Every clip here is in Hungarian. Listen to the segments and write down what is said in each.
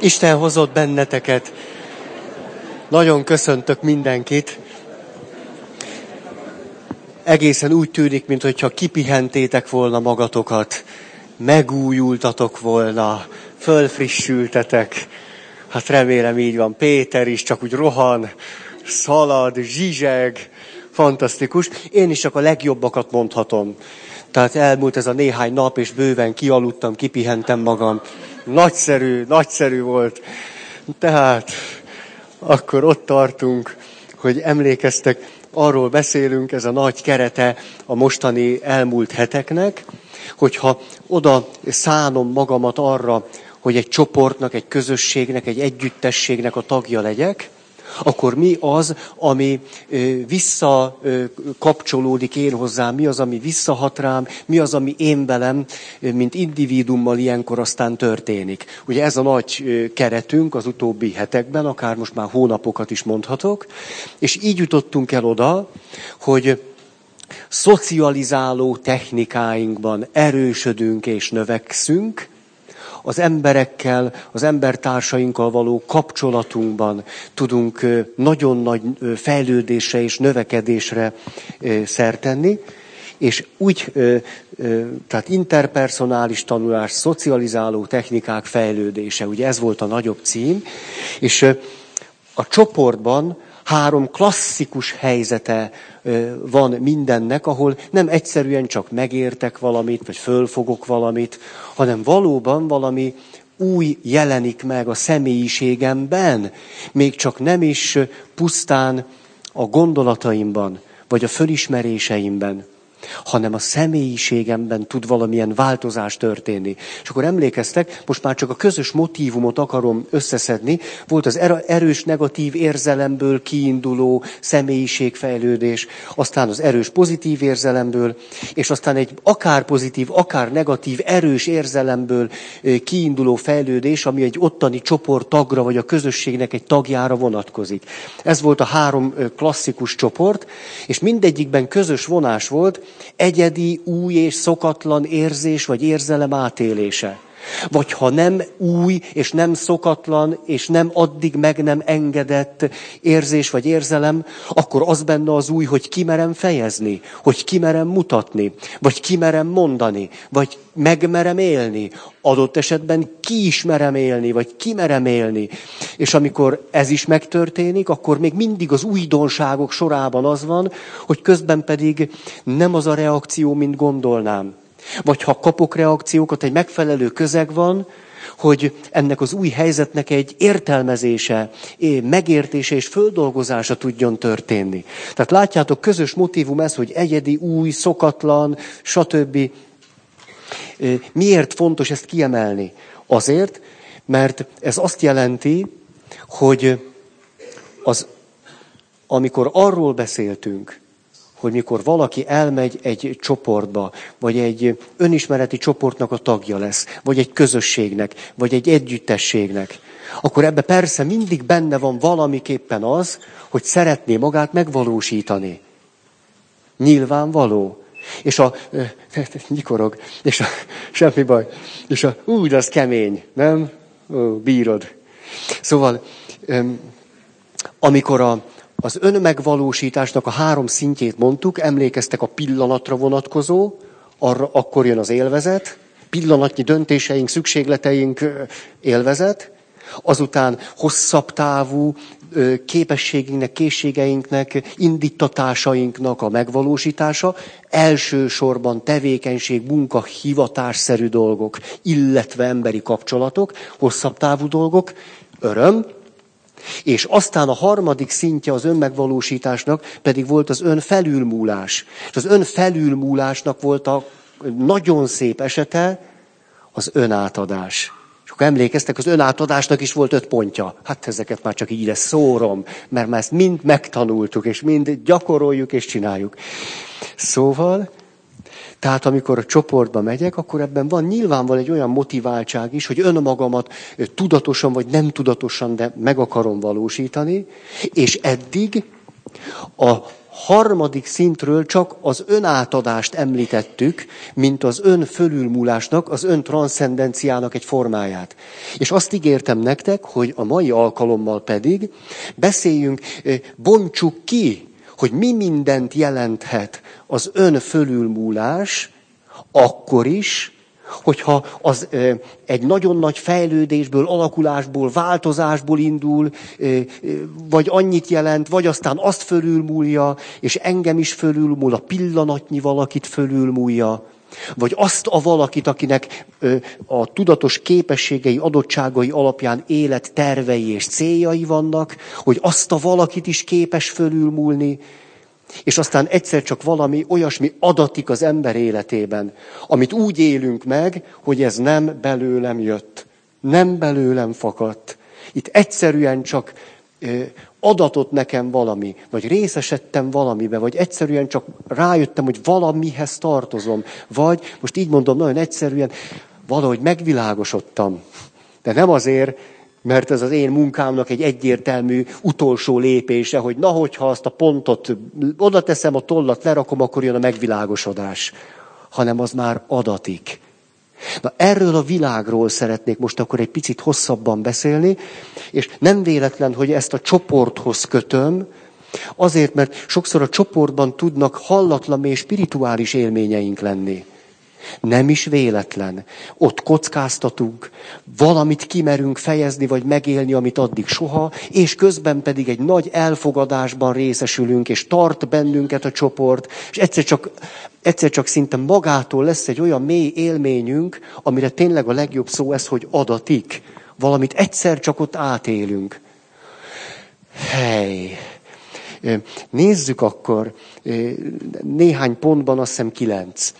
Isten hozott benneteket. Nagyon köszöntök mindenkit. Egészen úgy tűnik, mintha kipihentétek volna magatokat, megújultatok volna, fölfrissültetek. Hát remélem így van. Péter is csak úgy rohan, szalad, zsizseg, fantasztikus. Én is csak a legjobbakat mondhatom. Tehát elmúlt ez a néhány nap, és bőven kialudtam, kipihentem magam. Nagyszerű, nagyszerű volt. Tehát akkor ott tartunk, hogy emlékeztek, arról beszélünk, ez a nagy kerete a mostani elmúlt heteknek, hogyha oda szánom magamat arra, hogy egy csoportnak, egy közösségnek, egy együttességnek a tagja legyek, akkor mi az, ami visszakapcsolódik én hozzám, mi az, ami visszahat rám, mi az, ami én velem, mint individummal ilyenkor aztán történik. Ugye ez a nagy keretünk az utóbbi hetekben, akár most már hónapokat is mondhatok, és így jutottunk el oda, hogy szocializáló technikáinkban erősödünk és növekszünk, az emberekkel, az embertársainkkal való kapcsolatunkban tudunk nagyon nagy fejlődésre és növekedésre szertenni, és úgy, tehát interpersonális tanulás, szocializáló technikák fejlődése, ugye ez volt a nagyobb cím, és a csoportban három klasszikus helyzete van mindennek, ahol nem egyszerűen csak megértek valamit, vagy fölfogok valamit, hanem valóban valami új jelenik meg a személyiségemben, még csak nem is pusztán a gondolataimban, vagy a fölismeréseimben hanem a személyiségemben tud valamilyen változás történni. És akkor emlékeztek, most már csak a közös motívumot akarom összeszedni. Volt az erős negatív érzelemből kiinduló személyiségfejlődés, aztán az erős pozitív érzelemből, és aztán egy akár pozitív, akár negatív, erős érzelemből kiinduló fejlődés, ami egy ottani csoport tagra, vagy a közösségnek egy tagjára vonatkozik. Ez volt a három klasszikus csoport, és mindegyikben közös vonás volt, egyedi, új és szokatlan érzés vagy érzelem átélése. Vagy ha nem új és nem szokatlan, és nem addig meg nem engedett érzés vagy érzelem, akkor az benne az új, hogy kimerem fejezni, hogy kimerem mutatni, vagy kimerem mondani, vagy megmerem élni, adott esetben ki ismerem élni, vagy kimerem élni. És amikor ez is megtörténik, akkor még mindig az újdonságok sorában az van, hogy közben pedig nem az a reakció, mint gondolnám vagy ha kapok reakciókat, egy megfelelő közeg van, hogy ennek az új helyzetnek egy értelmezése, megértése és földolgozása tudjon történni. Tehát látjátok, közös motivum ez, hogy egyedi, új, szokatlan, stb. Miért fontos ezt kiemelni? Azért, mert ez azt jelenti, hogy az, amikor arról beszéltünk, hogy mikor valaki elmegy egy csoportba, vagy egy önismereti csoportnak a tagja lesz, vagy egy közösségnek, vagy egy együttességnek, akkor ebbe persze mindig benne van valamiképpen az, hogy szeretné magát megvalósítani. Nyilvánvaló. És a, nyikorog, és a, semmi baj, és a, úgy, az kemény, nem? Ó, bírod. Szóval, amikor a, az önmegvalósításnak a három szintjét mondtuk, emlékeztek a pillanatra vonatkozó, arra akkor jön az élvezet, pillanatnyi döntéseink, szükségleteink élvezet, azután hosszabb távú képességeinknek, készségeinknek, indítatásainknak a megvalósítása, elsősorban tevékenység, munka, hivatásszerű dolgok, illetve emberi kapcsolatok, hosszabb távú dolgok, öröm, és aztán a harmadik szintje az önmegvalósításnak pedig volt az önfelülmúlás. És az önfelülmúlásnak volt a nagyon szép esete az önátadás. És akkor emlékeztek, az önátadásnak is volt öt pontja. Hát ezeket már csak így lesz szórom, mert már ezt mind megtanultuk, és mind gyakoroljuk és csináljuk. Szóval tehát amikor a csoportba megyek, akkor ebben van nyilvánvalóan egy olyan motiváltság is, hogy önmagamat tudatosan vagy nem tudatosan, de meg akarom valósítani, és eddig A harmadik szintről csak az önátadást említettük, mint az ön fölülmúlásnak, az ön transzcendenciának egy formáját. És azt ígértem nektek, hogy a mai alkalommal pedig beszéljünk, bontsuk ki, hogy mi mindent jelenthet az ön fölülmúlás, akkor is, hogyha az egy nagyon nagy fejlődésből, alakulásból, változásból indul, vagy annyit jelent, vagy aztán azt fölülmúlja, és engem is fölülmúl, a pillanatnyi valakit fölülmúlja, vagy azt a valakit, akinek a tudatos képességei, adottságai alapján élet tervei és céljai vannak, hogy azt a valakit is képes fölülmúlni, és aztán egyszer csak valami olyasmi adatik az ember életében, amit úgy élünk meg, hogy ez nem belőlem jött, nem belőlem fakadt. Itt egyszerűen csak adatot nekem valami, vagy részesedtem valamibe, vagy egyszerűen csak rájöttem, hogy valamihez tartozom, vagy most így mondom nagyon egyszerűen, valahogy megvilágosodtam. De nem azért, mert ez az én munkámnak egy egyértelmű utolsó lépése, hogy na, hogyha azt a pontot oda teszem, a tollat lerakom, akkor jön a megvilágosodás. Hanem az már adatik. Na erről a világról szeretnék most akkor egy picit hosszabban beszélni, és nem véletlen, hogy ezt a csoporthoz kötöm, azért, mert sokszor a csoportban tudnak hallatlan és spirituális élményeink lenni. Nem is véletlen. Ott kockáztatunk, valamit kimerünk fejezni, vagy megélni, amit addig soha, és közben pedig egy nagy elfogadásban részesülünk, és tart bennünket a csoport, és egyszer csak, egyszer csak szinte magától lesz egy olyan mély élményünk, amire tényleg a legjobb szó ez, hogy adatik. Valamit egyszer csak ott átélünk. Hely! Nézzük akkor, néhány pontban, azt hiszem kilenc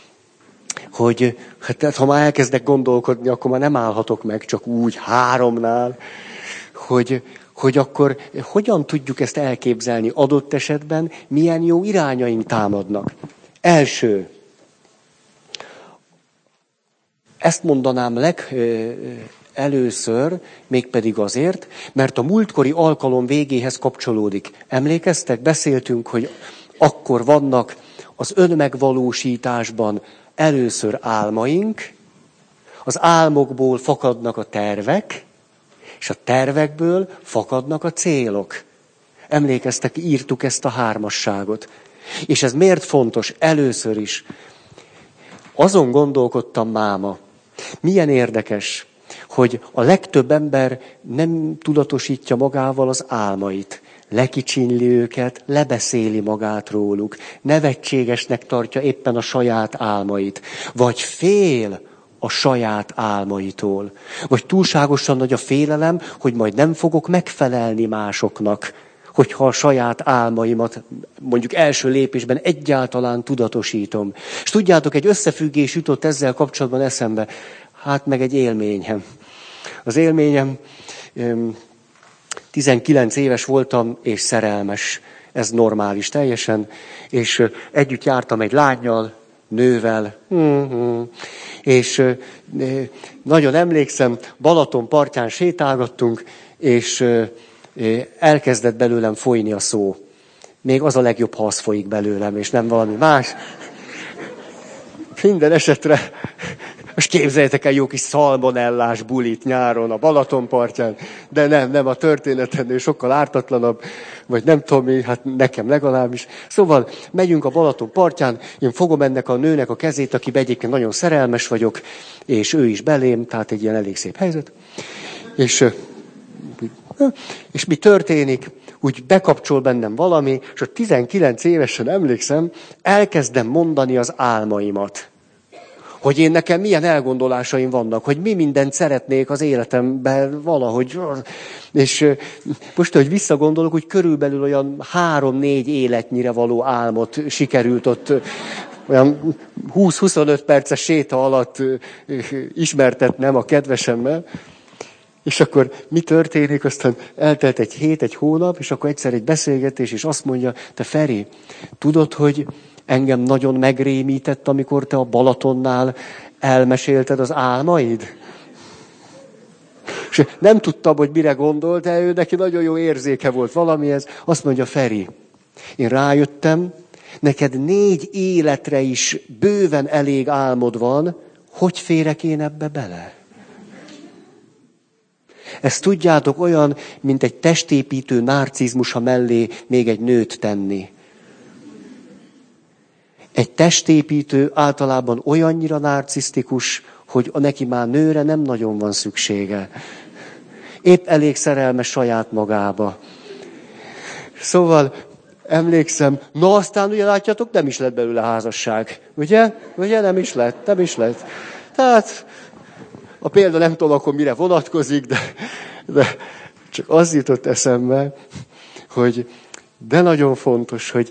hogy hát, ha már elkezdek gondolkodni, akkor már nem állhatok meg csak úgy háromnál, hogy, hogy akkor hogyan tudjuk ezt elképzelni adott esetben, milyen jó irányaink támadnak. Első, ezt mondanám leg először, mégpedig azért, mert a múltkori alkalom végéhez kapcsolódik. Emlékeztek? Beszéltünk, hogy akkor vannak az önmegvalósításban először álmaink, az álmokból fakadnak a tervek, és a tervekből fakadnak a célok. Emlékeztek, írtuk ezt a hármasságot. És ez miért fontos? Először is. Azon gondolkodtam máma, milyen érdekes, hogy a legtöbb ember nem tudatosítja magával az álmait lekicsinli őket, lebeszéli magát róluk, nevetségesnek tartja éppen a saját álmait, vagy fél a saját álmaitól, vagy túlságosan nagy a félelem, hogy majd nem fogok megfelelni másoknak, hogyha a saját álmaimat mondjuk első lépésben egyáltalán tudatosítom. És tudjátok, egy összefüggés jutott ezzel kapcsolatban eszembe. Hát meg egy élményem. Az élményem 19 éves voltam, és szerelmes. Ez normális teljesen. És együtt jártam egy lányjal, nővel. Mm-hmm. És nagyon emlékszem, Balaton partján sétálgattunk, és elkezdett belőlem folyni a szó. Még az a legjobb, ha az folyik belőlem, és nem valami más. Minden esetre most képzeljétek el jó kis szalmonellás bulit nyáron a Balaton partján, de nem, nem, a történetennél sokkal ártatlanabb, vagy nem tudom mi, hát nekem legalábbis. Szóval megyünk a Balaton partján, én fogom ennek a nőnek a kezét, aki egyébként nagyon szerelmes vagyok, és ő is belém, tehát egy ilyen elég szép helyzet. És, és mi történik? úgy bekapcsol bennem valami, és a 19 évesen emlékszem, elkezdem mondani az álmaimat hogy én nekem milyen elgondolásaim vannak, hogy mi mindent szeretnék az életemben valahogy. És most, hogy visszagondolok, hogy körülbelül olyan három-négy életnyire való álmot sikerült ott olyan 20-25 perces séta alatt ismertetnem a kedvesemmel. És akkor mi történik? Aztán eltelt egy hét, egy hónap, és akkor egyszer egy beszélgetés, és azt mondja, te Feri, tudod, hogy engem nagyon megrémített, amikor te a Balatonnál elmesélted az álmaid? És nem tudtam, hogy mire gondolt, de ő neki nagyon jó érzéke volt valamihez. Azt mondja, Feri, Én rájöttem, neked négy életre is bőven elég álmod van, hogy férek én ebbe bele? Ez tudjátok olyan, mint egy testépítő narcizmusa mellé még egy nőt tenni. Egy testépítő általában olyannyira narcisztikus, hogy neki már nőre nem nagyon van szüksége. Épp elég szerelmes saját magába. Szóval emlékszem, na aztán ugye látjátok, nem is lett belőle házasság. Ugye? Ugye nem is lett, nem is lett. Tehát a példa nem tudom akkor mire vonatkozik, de, de csak az jutott eszembe, hogy de nagyon fontos, hogy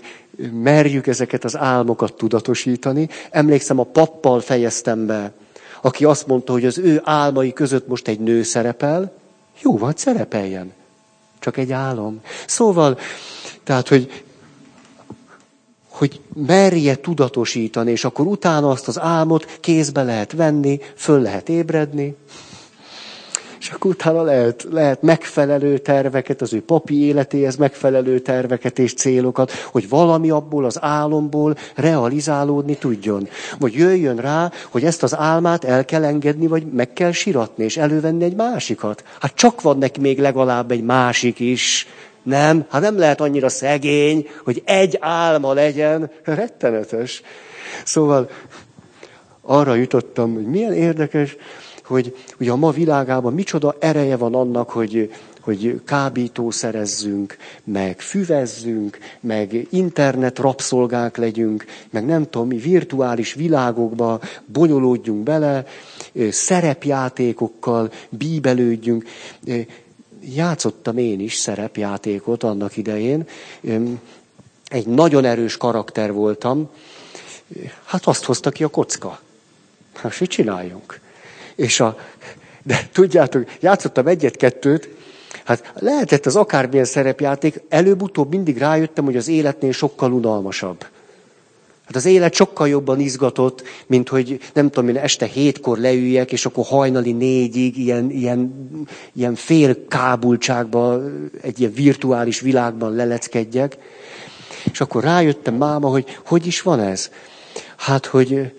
merjük ezeket az álmokat tudatosítani. Emlékszem, a pappal fejeztem be, aki azt mondta, hogy az ő álmai között most egy nő szerepel. Jó, van, szerepeljen. Csak egy álom. Szóval, tehát, hogy hogy merje tudatosítani, és akkor utána azt az álmot kézbe lehet venni, föl lehet ébredni, és akkor utána lehet, lehet megfelelő terveket, az ő papi életéhez megfelelő terveket és célokat, hogy valami abból az álomból realizálódni tudjon. Vagy jöjjön rá, hogy ezt az álmát el kell engedni, vagy meg kell siratni, és elővenni egy másikat. Hát csak van neki még legalább egy másik is, nem, hát nem lehet annyira szegény, hogy egy álma legyen. Rettenetes. Szóval arra jutottam, hogy milyen érdekes, hogy ugye a ma világában micsoda ereje van annak, hogy, hogy kábítószerezzünk, meg füvezzünk, meg internet rabszolgák legyünk, meg nem tudom mi, virtuális világokba bonyolódjunk bele, szerepjátékokkal bíbelődjünk játszottam én is szerepjátékot annak idején. Egy nagyon erős karakter voltam. Hát azt hozta ki a kocka. Hát mit csináljunk? És a, de tudjátok, játszottam egyet-kettőt, hát lehetett az akármilyen szerepjáték, előbb-utóbb mindig rájöttem, hogy az életnél sokkal unalmasabb. Hát az élet sokkal jobban izgatott, mint hogy nem tudom én este hétkor leüljek, és akkor hajnali négyig ilyen, ilyen, ilyen fél kábultságba, egy ilyen virtuális világban leleckedjek. És akkor rájöttem máma, hogy hogy is van ez? Hát, hogy,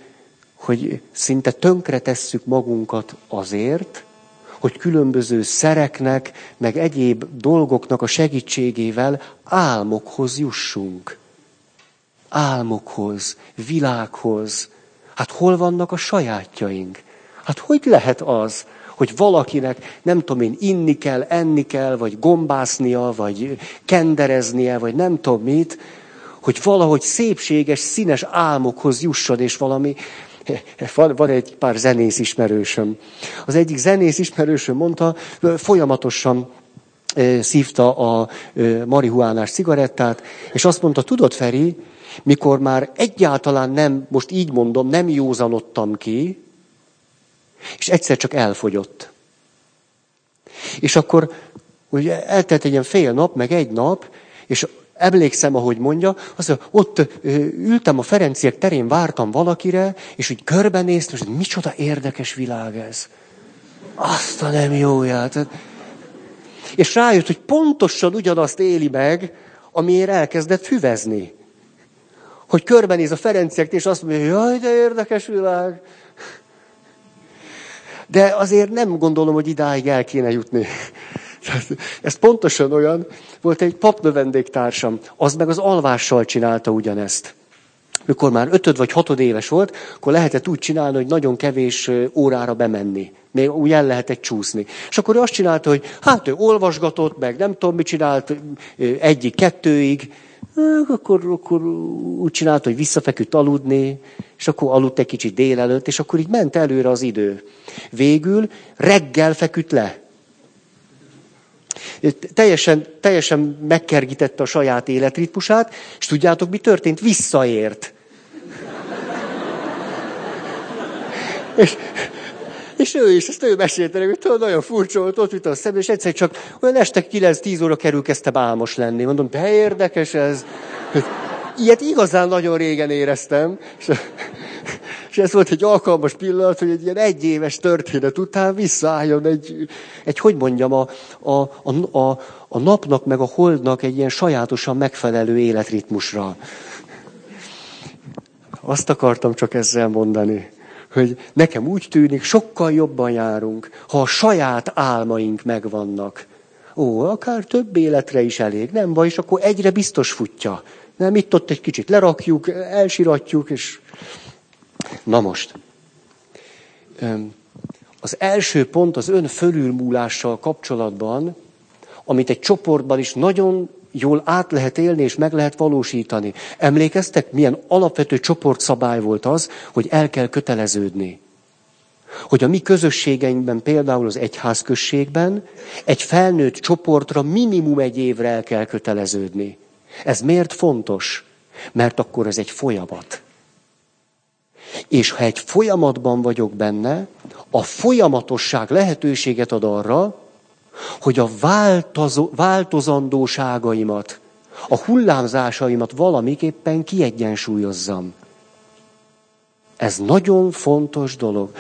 hogy szinte tönkre tesszük magunkat azért, hogy különböző szereknek, meg egyéb dolgoknak a segítségével álmokhoz jussunk álmokhoz, világhoz. Hát hol vannak a sajátjaink? Hát hogy lehet az, hogy valakinek, nem tudom én, inni kell, enni kell, vagy gombásznia, vagy kendereznie, vagy nem tudom mit, hogy valahogy szépséges, színes álmokhoz jusson, és valami... Van, van egy pár zenész ismerősöm. Az egyik zenész ismerősöm mondta, folyamatosan szívta a marihuánás cigarettát, és azt mondta, tudod, Feri, mikor már egyáltalán nem, most így mondom, nem józanodtam ki, és egyszer csak elfogyott. És akkor ugye eltelt egy ilyen fél nap, meg egy nap, és emlékszem, ahogy mondja, az, ott ültem a Ferenciek terén, vártam valakire, és úgy körbenéztem, és micsoda érdekes világ ez. Azt a nem jóját. És rájött, hogy pontosan ugyanazt éli meg, amiért elkezdett füvezni hogy körbenéz a Ferenciek, és azt mondja, jaj, de érdekes világ. De azért nem gondolom, hogy idáig el kéne jutni. Ez pontosan olyan, volt egy papnövendéktársam, az meg az alvással csinálta ugyanezt. Mikor már ötöd vagy hatod éves volt, akkor lehetett úgy csinálni, hogy nagyon kevés órára bemenni. Még úgy el lehetett csúszni. És akkor ő azt csinálta, hogy hát ő olvasgatott, meg nem tudom, mit csinált, egyik, kettőig, akkor, akkor úgy csinált, hogy visszafeküdt aludni, és akkor aludt egy kicsit délelőtt, és akkor így ment előre az idő. Végül reggel feküdt le. Teljesen, teljesen megkergítette a saját életritmusát, és tudjátok, mi történt? Visszaért. és, és ő is, ezt ő mesélte hogy tudod, nagyon furcsa volt, ott jutott a szemben, és egyszer csak olyan este 9-10 óra kerül, kezdte álmos lenni. Mondom, de érdekes ez. Ilyet igazán nagyon régen éreztem. És, És ez volt egy alkalmas pillanat, hogy egy ilyen egyéves történet után visszaálljon egy, egy hogy mondjam, a, a, a, a, a napnak meg a holdnak egy ilyen sajátosan megfelelő életritmusra. Azt akartam csak ezzel mondani, hogy nekem úgy tűnik, sokkal jobban járunk, ha a saját álmaink megvannak. Ó, akár több életre is elég, nem baj, és akkor egyre biztos futja. Nem, itt ott egy kicsit lerakjuk, elsiratjuk, és... Na most. Az első pont az ön fölülmúlással kapcsolatban, amit egy csoportban is nagyon jól át lehet élni és meg lehet valósítani. Emlékeztek, milyen alapvető csoportszabály volt az, hogy el kell köteleződni. Hogy a mi közösségeinkben, például az egyházközségben, egy felnőtt csoportra minimum egy évre el kell köteleződni. Ez miért fontos? Mert akkor ez egy folyamat. És ha egy folyamatban vagyok benne, a folyamatosság lehetőséget ad arra, hogy a változó, változandóságaimat, a hullámzásaimat valamiképpen kiegyensúlyozzam. Ez nagyon fontos dolog.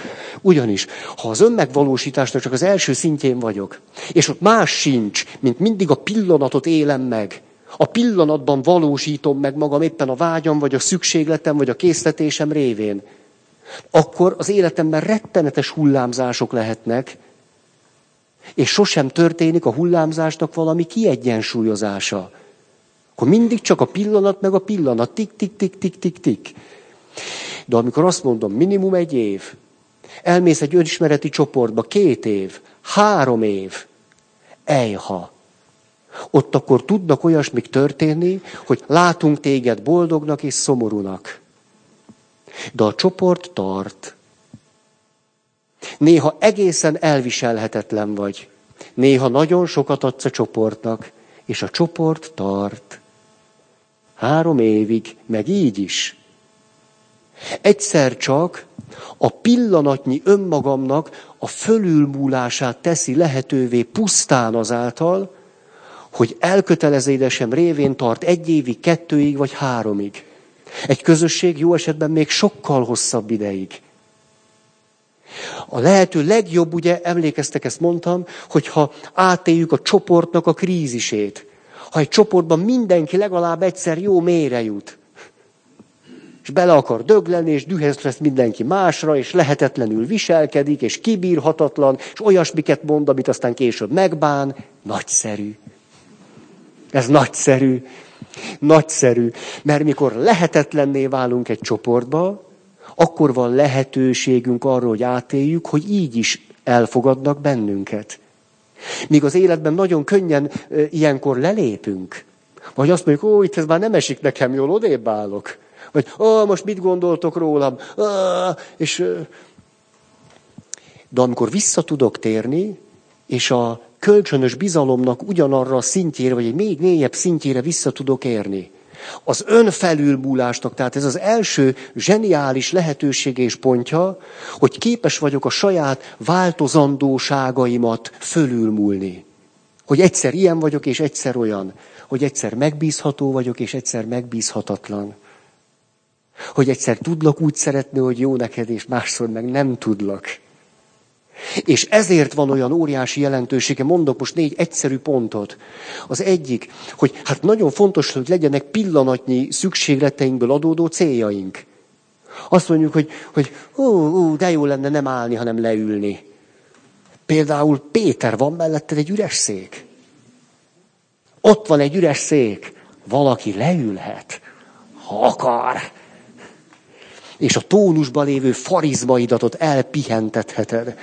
Ugyanis, ha az önmegvalósításnak csak az első szintjén vagyok, és ott más sincs, mint mindig a pillanatot élem meg, a pillanatban valósítom meg magam éppen a vágyam, vagy a szükségletem, vagy a készletésem révén, akkor az életemben rettenetes hullámzások lehetnek, és sosem történik a hullámzásnak valami kiegyensúlyozása. Akkor mindig csak a pillanat, meg a pillanat, tik, tik, tik, tik, tik, tik. De amikor azt mondom, minimum egy év, elmész egy önismereti csoportba, két év, három év, ejha. Ott akkor tudnak olyasmik történni, hogy látunk téged boldognak és szomorúnak. De a csoport tart. Néha egészen elviselhetetlen vagy. Néha nagyon sokat adsz a csoportnak, és a csoport tart. Három évig, meg így is. Egyszer csak a pillanatnyi önmagamnak a fölülmúlását teszi lehetővé pusztán azáltal, hogy elköteleződésem révén tart egy évig, kettőig vagy háromig. Egy közösség jó esetben még sokkal hosszabb ideig. A lehető legjobb, ugye, emlékeztek, ezt mondtam, hogyha átéljük a csoportnak a krízisét. Ha egy csoportban mindenki legalább egyszer jó mélyre jut, és bele akar dögleni, és dühös lesz mindenki másra, és lehetetlenül viselkedik, és kibírhatatlan, és olyasmiket mond, amit aztán később megbán, nagyszerű. Ez nagyszerű. Nagyszerű. Mert mikor lehetetlenné válunk egy csoportba, akkor van lehetőségünk arra, hogy átéljük, hogy így is elfogadnak bennünket. Míg az életben nagyon könnyen e, ilyenkor lelépünk. Vagy azt mondjuk, ó, itt ez már nem esik nekem jól, odébb állok. Vagy, ó, most mit gondoltok rólam? Ó, és, de amikor vissza tudok térni, és a kölcsönös bizalomnak ugyanarra a szintjére, vagy egy még mélyebb szintjére vissza tudok érni. Az önfelülmúlásnak, tehát ez az első zseniális lehetőség és pontja, hogy képes vagyok a saját változandóságaimat fölülmúlni. Hogy egyszer ilyen vagyok, és egyszer olyan. Hogy egyszer megbízható vagyok, és egyszer megbízhatatlan. Hogy egyszer tudlak úgy szeretni, hogy jó neked, és másszor meg nem tudlak. És ezért van olyan óriási jelentősége, mondok most négy egyszerű pontot. Az egyik, hogy hát nagyon fontos, hogy legyenek pillanatnyi szükségleteinkből adódó céljaink. Azt mondjuk, hogy, hogy ó, ó, de jó lenne nem állni, hanem leülni. Például Péter, van melletted egy üres szék. Ott van egy üres szék. Valaki leülhet, ha akar. És a tónusban lévő farizmaidat ott elpihentetheted.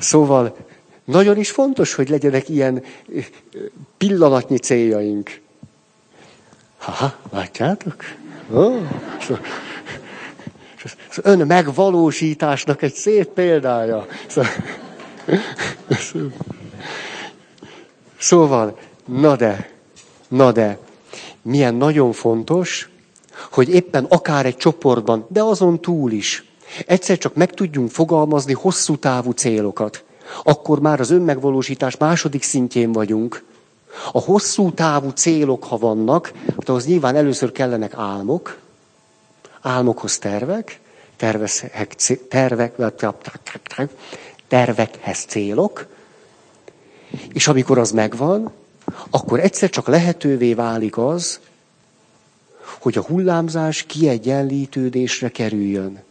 Szóval nagyon is fontos, hogy legyenek ilyen pillanatnyi céljaink. Ha, látjátok? Oh, az ön megvalósításnak egy szép példája. Szóval, na de, na de, milyen nagyon fontos, hogy éppen akár egy csoportban, de azon túl is, egyszer csak meg tudjunk fogalmazni hosszú távú célokat. Akkor már az önmegvalósítás második szintjén vagyunk. A hosszú távú célok, ha vannak, az nyilván először kellenek álmok, álmokhoz tervek, tervek, tervek, tervekhez célok, és amikor az megvan, akkor egyszer csak lehetővé válik az, hogy a hullámzás kiegyenlítődésre kerüljön.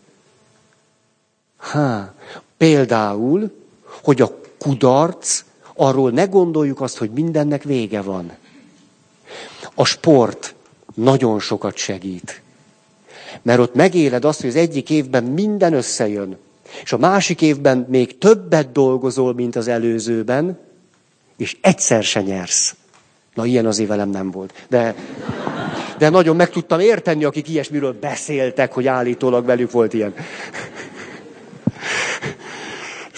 Há, például, hogy a kudarc, arról ne gondoljuk azt, hogy mindennek vége van. A sport nagyon sokat segít. Mert ott megéled azt, hogy az egyik évben minden összejön, és a másik évben még többet dolgozol, mint az előzőben, és egyszer se nyersz. Na, ilyen az velem nem volt. De, de nagyon meg tudtam érteni, akik ilyesmiről beszéltek, hogy állítólag velük volt ilyen.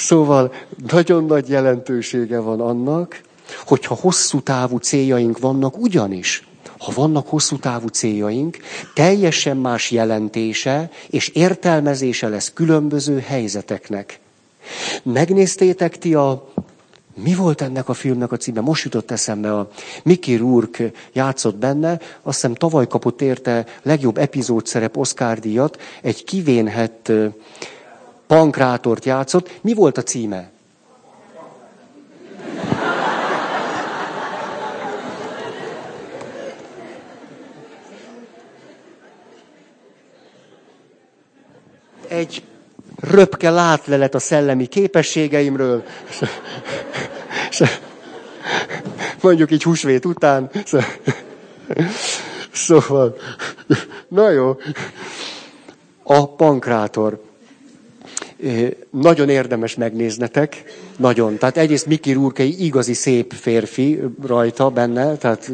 Szóval nagyon nagy jelentősége van annak, hogyha hosszú távú céljaink vannak, ugyanis, ha vannak hosszú távú céljaink, teljesen más jelentése és értelmezése lesz különböző helyzeteknek. Megnéztétek ti a mi volt ennek a filmnek a címe? Most jutott eszembe, a Mickey Rourke játszott benne, azt hiszem tavaly kapott érte legjobb epizódszerep Oscar díjat, egy kivénhet pankrátort játszott. Mi volt a címe? Egy röpke látlelet a szellemi képességeimről. Mondjuk így húsvét után. Szóval, na jó. A pankrátor. Nagyon érdemes megnéznetek, nagyon. Tehát egyrészt Miki Rúrkei igazi szép férfi rajta benne, tehát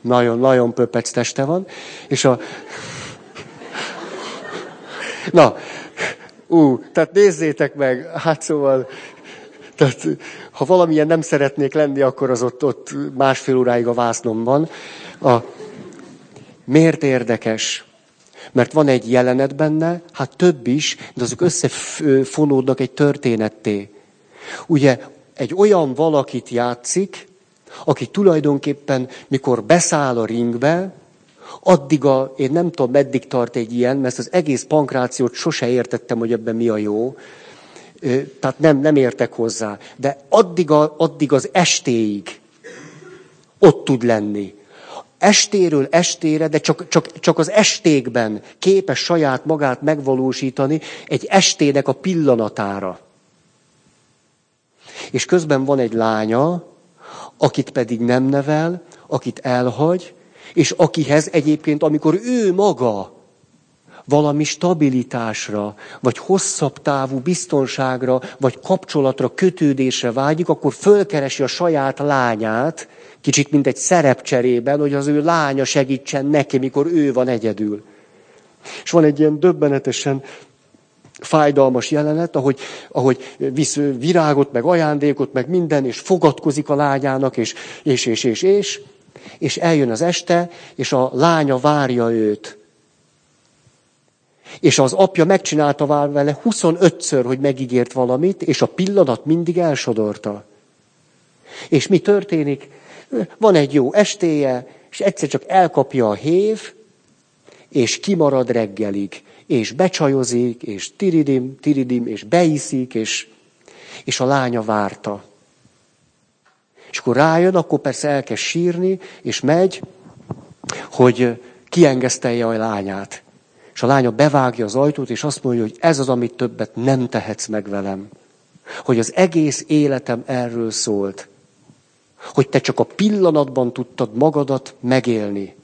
nagyon, nagyon pöpec teste van. És a... Na, ú, tehát nézzétek meg, hát szóval, tehát ha valamilyen nem szeretnék lenni, akkor az ott, ott másfél óráig a vásznomban. A, miért érdekes? Mert van egy jelenet benne, hát több is, de azok összefonódnak egy történetté. Ugye egy olyan valakit játszik, aki tulajdonképpen, mikor beszáll a ringbe, addig a, én nem tudom, meddig tart egy ilyen, mert az egész pankrációt sose értettem, hogy ebben mi a jó. Tehát nem, nem értek hozzá. De addig, a, addig az estéig ott tud lenni estéről estére, de csak, csak, csak az estékben képes saját magát megvalósítani egy estének a pillanatára. És közben van egy lánya, akit pedig nem nevel, akit elhagy, és akihez egyébként, amikor ő maga valami stabilitásra, vagy hosszabb távú biztonságra, vagy kapcsolatra, kötődésre vágyik, akkor fölkeresi a saját lányát, Kicsit, mint egy szerepcserében, hogy az ő lánya segítsen neki, mikor ő van egyedül. És van egy ilyen döbbenetesen fájdalmas jelenet, ahogy, ahogy visz virágot, meg ajándékot, meg minden, és fogadkozik a lányának, és, és, és, és, és, és eljön az este, és a lánya várja őt. És az apja megcsinálta vele 25-ször, hogy megígért valamit, és a pillanat mindig elsodorta. És mi történik? Van egy jó estéje, és egyszer csak elkapja a hév, és kimarad reggelig, és becsajozik, és tiridim, tiridim, és beiszik, és, és a lánya várta. És akkor rájön, akkor persze elkezd sírni, és megy, hogy kiengesztelje a lányát. És a lánya bevágja az ajtót, és azt mondja, hogy ez az, amit többet nem tehetsz meg velem. Hogy az egész életem erről szólt hogy te csak a pillanatban tudtad magadat megélni.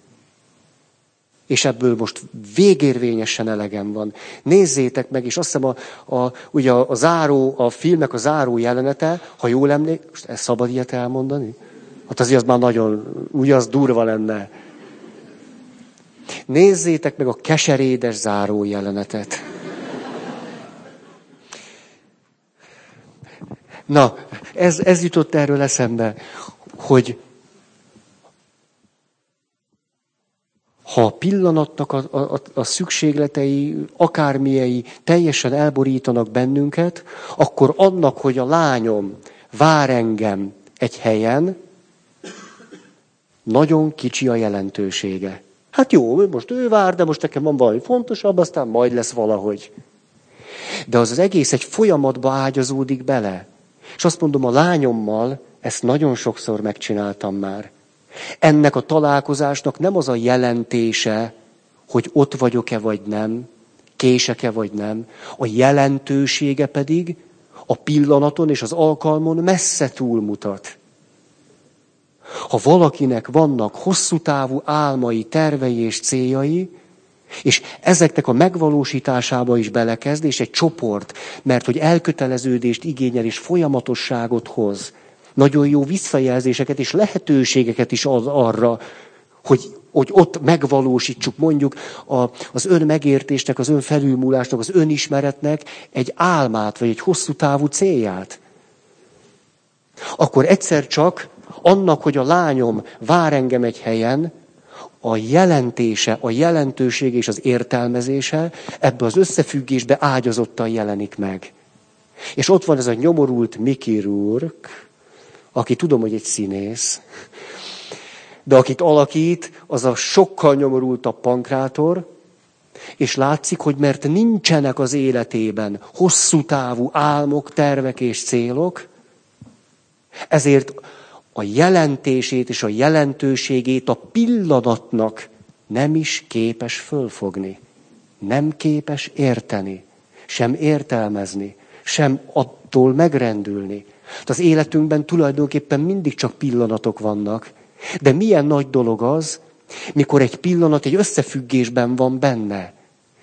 És ebből most végérvényesen elegem van. Nézzétek meg, és azt hiszem a, a, ugye a, a záró, a filmek a záró jelenete, ha jól emlék, most ezt szabad ilyet elmondani? Hát azért az már nagyon, ugye az durva lenne. Nézzétek meg a keserédes záró jelenetet. Na, ez, ez jutott erről eszembe, hogy ha a pillanatnak a, a, a szükségletei, akármilyei teljesen elborítanak bennünket, akkor annak, hogy a lányom vár engem egy helyen, nagyon kicsi a jelentősége. Hát jó, most ő vár, de most nekem van valami fontosabb, aztán majd lesz valahogy. De az az egész egy folyamatba ágyazódik bele. És azt mondom, a lányommal ezt nagyon sokszor megcsináltam már. Ennek a találkozásnak nem az a jelentése, hogy ott vagyok-e vagy nem, kések-e vagy nem, a jelentősége pedig a pillanaton és az alkalmon messze túlmutat. Ha valakinek vannak hosszú távú álmai, tervei és céljai, és ezeknek a megvalósításába is belekezd, és egy csoport, mert hogy elköteleződést igényel és folyamatosságot hoz, nagyon jó visszajelzéseket és lehetőségeket is ad arra, hogy, hogy ott megvalósítsuk mondjuk a, az ön megértésnek, az ön felülmúlásnak, az önismeretnek egy álmát, vagy egy hosszú távú célját. Akkor egyszer csak annak, hogy a lányom vár engem egy helyen, a jelentése, a jelentőség és az értelmezése ebbe az összefüggésbe ágyazottan jelenik meg. És ott van ez a nyomorult Mickey Rourke, aki tudom, hogy egy színész, de akit alakít, az a sokkal nyomorultabb pankrátor, és látszik, hogy mert nincsenek az életében hosszú távú álmok, tervek és célok, ezért a jelentését és a jelentőségét a pillanatnak nem is képes fölfogni. Nem képes érteni, sem értelmezni, sem attól megrendülni. Az életünkben tulajdonképpen mindig csak pillanatok vannak. De milyen nagy dolog az, mikor egy pillanat egy összefüggésben van benne.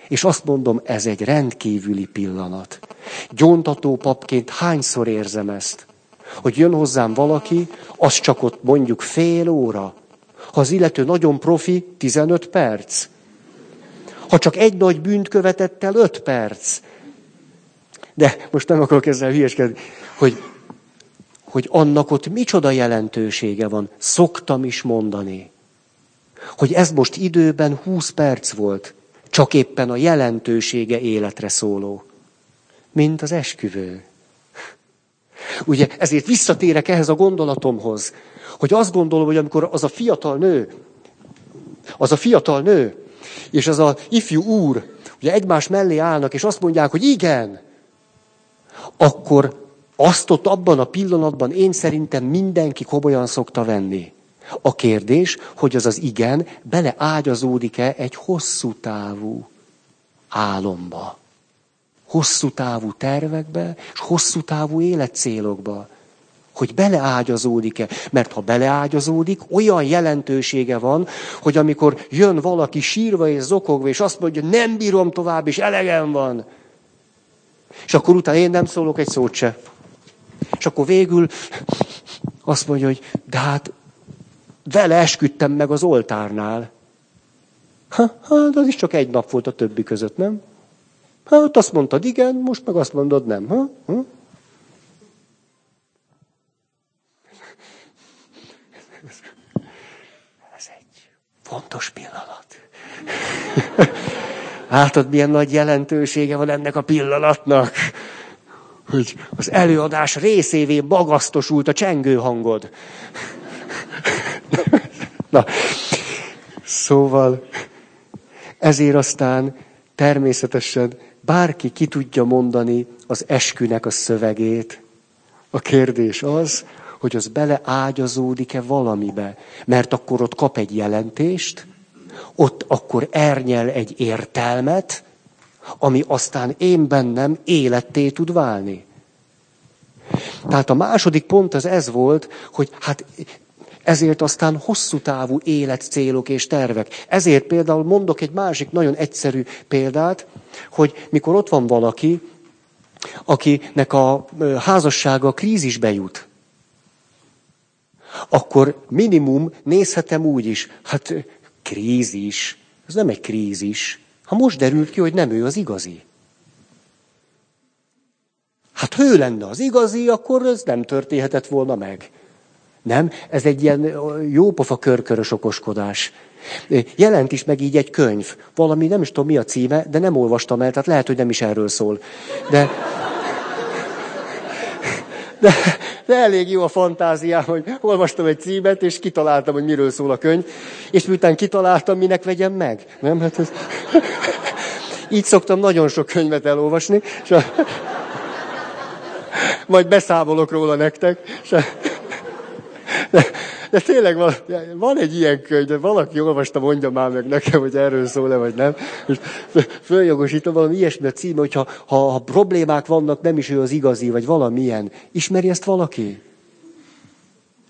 És azt mondom, ez egy rendkívüli pillanat. Gyontató papként hányszor érzem ezt? Hogy jön hozzám valaki, az csak ott mondjuk fél óra. Ha az illető nagyon profi, 15 perc. Ha csak egy nagy bűnt követett el, 5 perc. De most nem akarok ezzel hülyeskedni, hogy, hogy annak ott micsoda jelentősége van. Szoktam is mondani, hogy ez most időben 20 perc volt, csak éppen a jelentősége életre szóló, mint az esküvő. Ugye ezért visszatérek ehhez a gondolatomhoz, hogy azt gondolom, hogy amikor az a fiatal nő, az a fiatal nő, és az a ifjú úr, ugye egymás mellé állnak, és azt mondják, hogy igen, akkor azt ott abban a pillanatban én szerintem mindenki komolyan szokta venni. A kérdés, hogy az az igen beleágyazódik-e egy hosszú távú álomba hosszú távú tervekbe, és hosszú távú életcélokba. Hogy beleágyazódik-e. Mert ha beleágyazódik, olyan jelentősége van, hogy amikor jön valaki sírva és zokogva, és azt mondja, nem bírom tovább, és elegem van. És akkor utána én nem szólok egy szót se. És akkor végül azt mondja, hogy de hát vele esküdtem meg az oltárnál. Ha, hát az is csak egy nap volt a többi között, nem? Hát azt mondtad igen, most meg azt mondod nem. Ha? Ha? Ez egy fontos pillanat. Látod, milyen nagy jelentősége van ennek a pillanatnak, hogy az előadás részévé magasztosult a csengő hangod. Na, szóval ezért aztán természetesen bárki ki tudja mondani az eskünek a szövegét. A kérdés az, hogy az beleágyazódik-e valamibe. Mert akkor ott kap egy jelentést, ott akkor ernyel egy értelmet, ami aztán én bennem életté tud válni. Tehát a második pont az ez volt, hogy hát ezért aztán hosszú távú életcélok és tervek. Ezért például mondok egy másik nagyon egyszerű példát, hogy mikor ott van valaki, akinek a házassága krízisbe jut, akkor minimum nézhetem úgy is, hát krízis, ez nem egy krízis. Ha most derült ki, hogy nem ő az igazi. Hát ha ő lenne az igazi, akkor ez nem történhetett volna meg. Nem? Ez egy ilyen jópofa körkörös okoskodás. Jelent is meg így egy könyv. Valami, nem is tudom mi a címe, de nem olvastam el, tehát lehet, hogy nem is erről szól. De, De, de elég jó a fantáziám, hogy olvastam egy címet, és kitaláltam, hogy miről szól a könyv, és miután kitaláltam, minek vegyem meg. Nem? Hát ez... Így szoktam nagyon sok könyvet elolvasni, és a... majd beszámolok róla nektek. És a... de, de tényleg van, van egy ilyen könyv, de valaki olvasta, mondja már meg nekem, hogy erről szól-e, vagy nem. És följogosítom valami ilyesmi a címe, hogyha ha, ha problémák vannak, nem is ő az igazi, vagy valamilyen. Ismeri ezt valaki?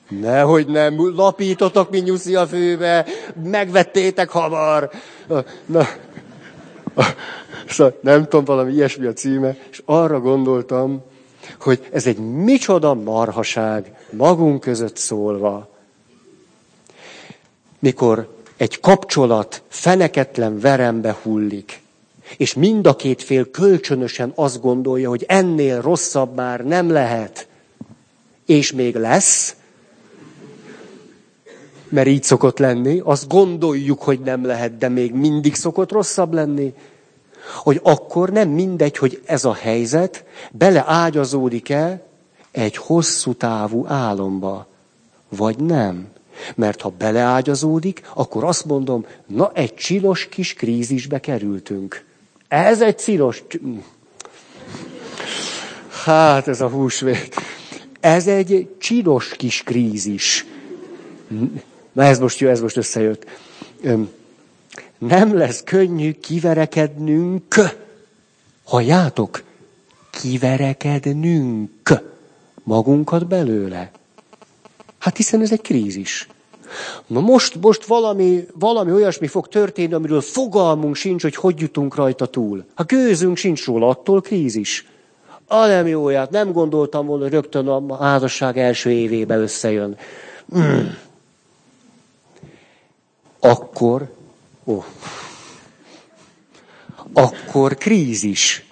Nehogy nem, lapítotok, mint nyuszi a főbe, megvettétek hamar. Na, szóval nem tudom, valami ilyesmi a címe, és arra gondoltam, hogy ez egy micsoda marhaság, magunk között szólva. Mikor egy kapcsolat feneketlen verembe hullik, és mind a két fél kölcsönösen azt gondolja, hogy ennél rosszabb már nem lehet, és még lesz, mert így szokott lenni, azt gondoljuk, hogy nem lehet, de még mindig szokott rosszabb lenni, hogy akkor nem mindegy, hogy ez a helyzet beleágyazódik-e egy hosszú távú álomba, vagy nem. Mert ha beleágyazódik, akkor azt mondom, na egy csinos kis krízisbe kerültünk. Ez egy csinos... Hát ez a húsvét. Ez egy csinos kis krízis. Na ez most jó, ez most összejött. Nem lesz könnyű kiverekednünk. Halljátok? Kiverekednünk magunkat belőle. Hát hiszen ez egy krízis. Na most, most valami, valami olyasmi fog történni, amiről fogalmunk sincs, hogy hogy jutunk rajta túl. Ha gőzünk sincs róla, attól krízis. A nem jóját, nem gondoltam volna, hogy rögtön a házasság első évébe összejön. Mm. Akkor, ó, akkor krízis.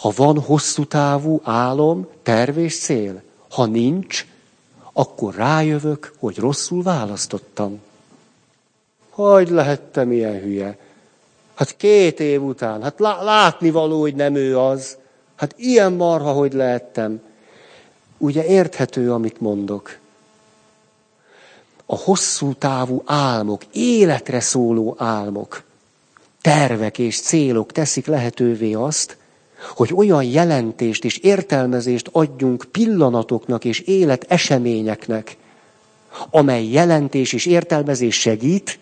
Ha van hosszú távú álom, terv és cél. Ha nincs, akkor rájövök, hogy rosszul választottam. Hogy lehettem ilyen hülye? Hát két év után, hát látni való, hogy nem ő az. Hát ilyen marha, hogy lehettem. Ugye érthető, amit mondok. A hosszú távú álmok, életre szóló álmok, tervek és célok teszik lehetővé azt, hogy olyan jelentést és értelmezést adjunk pillanatoknak és élet eseményeknek, amely jelentés és értelmezés segít,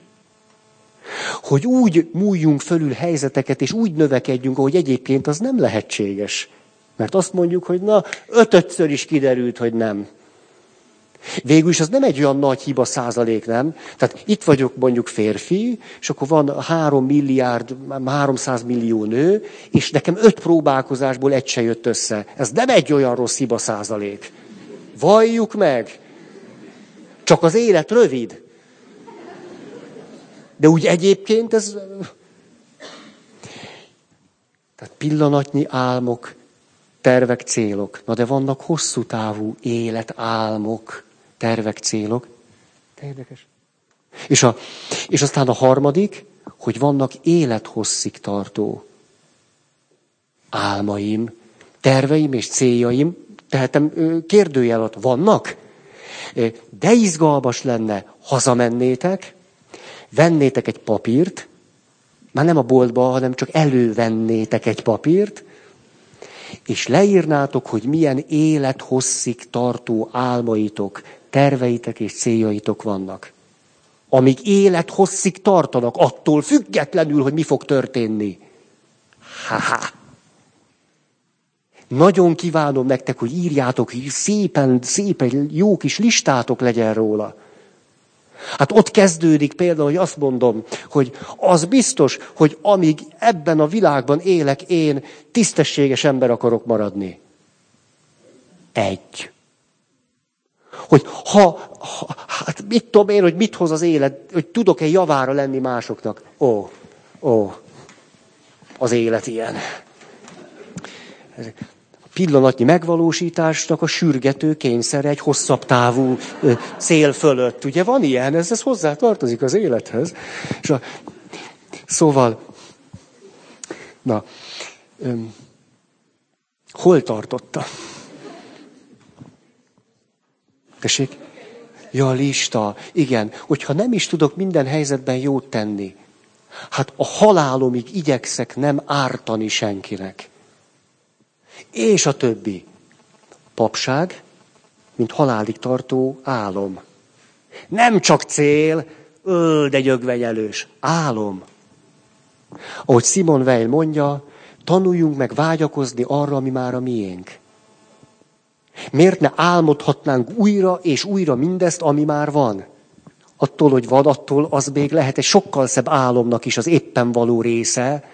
hogy úgy múljunk fölül helyzeteket, és úgy növekedjünk, ahogy egyébként az nem lehetséges. Mert azt mondjuk, hogy na, ötötször is kiderült, hogy nem. Végül is az nem egy olyan nagy hiba százalék, nem? Tehát itt vagyok mondjuk férfi, és akkor van három milliárd, 300 millió nő, és nekem öt próbálkozásból egy se jött össze. Ez nem egy olyan rossz hiba százalék. Valljuk meg! Csak az élet rövid. De úgy egyébként ez... Tehát pillanatnyi álmok, tervek, célok. Na de vannak hosszú távú életálmok tervek, célok. De érdekes. És, a, és aztán a harmadik, hogy vannak élethosszig tartó álmaim, terveim és céljaim, tehetem kérdőjel alatt vannak, de izgalmas lenne, hazamennétek, vennétek egy papírt, már nem a boltba, hanem csak elővennétek egy papírt, és leírnátok, hogy milyen élethosszig tartó álmaitok, terveitek és céljaitok vannak. Amíg élet hosszig tartanak, attól függetlenül, hogy mi fog történni. Ha-ha. Nagyon kívánom nektek, hogy írjátok, hogy szépen, szépen jó kis listátok legyen róla. Hát ott kezdődik például, hogy azt mondom, hogy az biztos, hogy amíg ebben a világban élek, én tisztességes ember akarok maradni. Egy hogy ha, ha, hát mit tudom én, hogy mit hoz az élet, hogy tudok-e javára lenni másoknak. Ó, ó, az élet ilyen. A pillanatnyi megvalósításnak a sürgető kényszere egy hosszabb távú cél fölött. Ugye van ilyen, ez, ez hozzá tartozik az élethez. És a, szóval, na, öm, hol tartotta? Tessék? Ja, lista. Igen. Hogyha nem is tudok minden helyzetben jót tenni, hát a halálomig igyekszek nem ártani senkinek. És a többi. Papság, mint halálig tartó álom. Nem csak cél, öl, de gyögvenyelős. Álom. Ahogy Simon Weil mondja, tanuljunk meg vágyakozni arra, ami már a miénk. Miért ne álmodhatnánk újra és újra mindezt, ami már van? Attól, hogy van, attól az még lehet egy sokkal szebb álomnak is az éppen való része.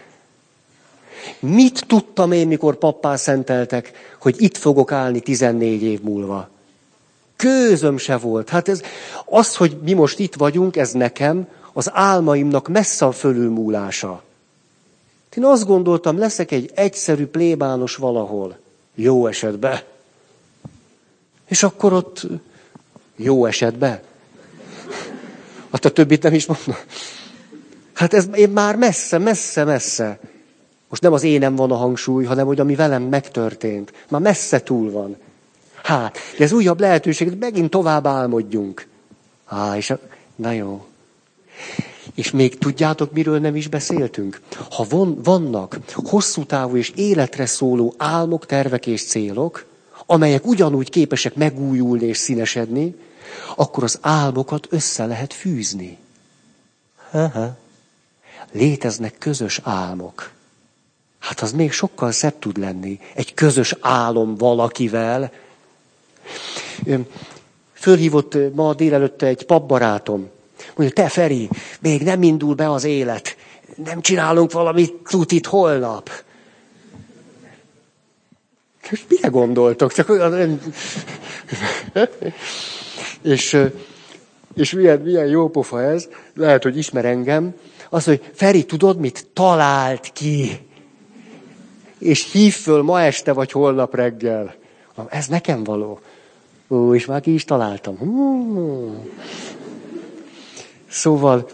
Mit tudtam én, mikor pappá szenteltek, hogy itt fogok állni 14 év múlva? Kőzöm se volt. Hát ez, az, hogy mi most itt vagyunk, ez nekem az álmaimnak messze a fölülmúlása. Én azt gondoltam, leszek egy egyszerű plébános valahol. Jó esetben. És akkor ott jó esetben. Hát a többit nem is mondom. Hát ez én már messze, messze, messze. Most nem az énem van a hangsúly, hanem hogy ami velem megtörtént. Már messze túl van. Hát, ez újabb lehetőség, megint tovább álmodjunk. Há, és a... na jó. És még tudjátok, miről nem is beszéltünk? Ha von, vannak hosszú távú és életre szóló álmok, tervek és célok, amelyek ugyanúgy képesek megújulni és színesedni, akkor az álmokat össze lehet fűzni. Ha-ha. Léteznek közös álmok. Hát az még sokkal szebb tud lenni. Egy közös álom valakivel. Fölhívott ma délelőtt egy papbarátom. Mondja, te Feri, még nem indul be az élet. Nem csinálunk valami tutit holnap. Mire gondoltok? Csak olyan... és, és milyen, milyen jó pofa ez, lehet, hogy ismer engem, az, hogy Feri, tudod mit? Talált ki. És hív föl ma este vagy holnap reggel. Ez nekem való. Ó, és már ki is találtam. Szóval,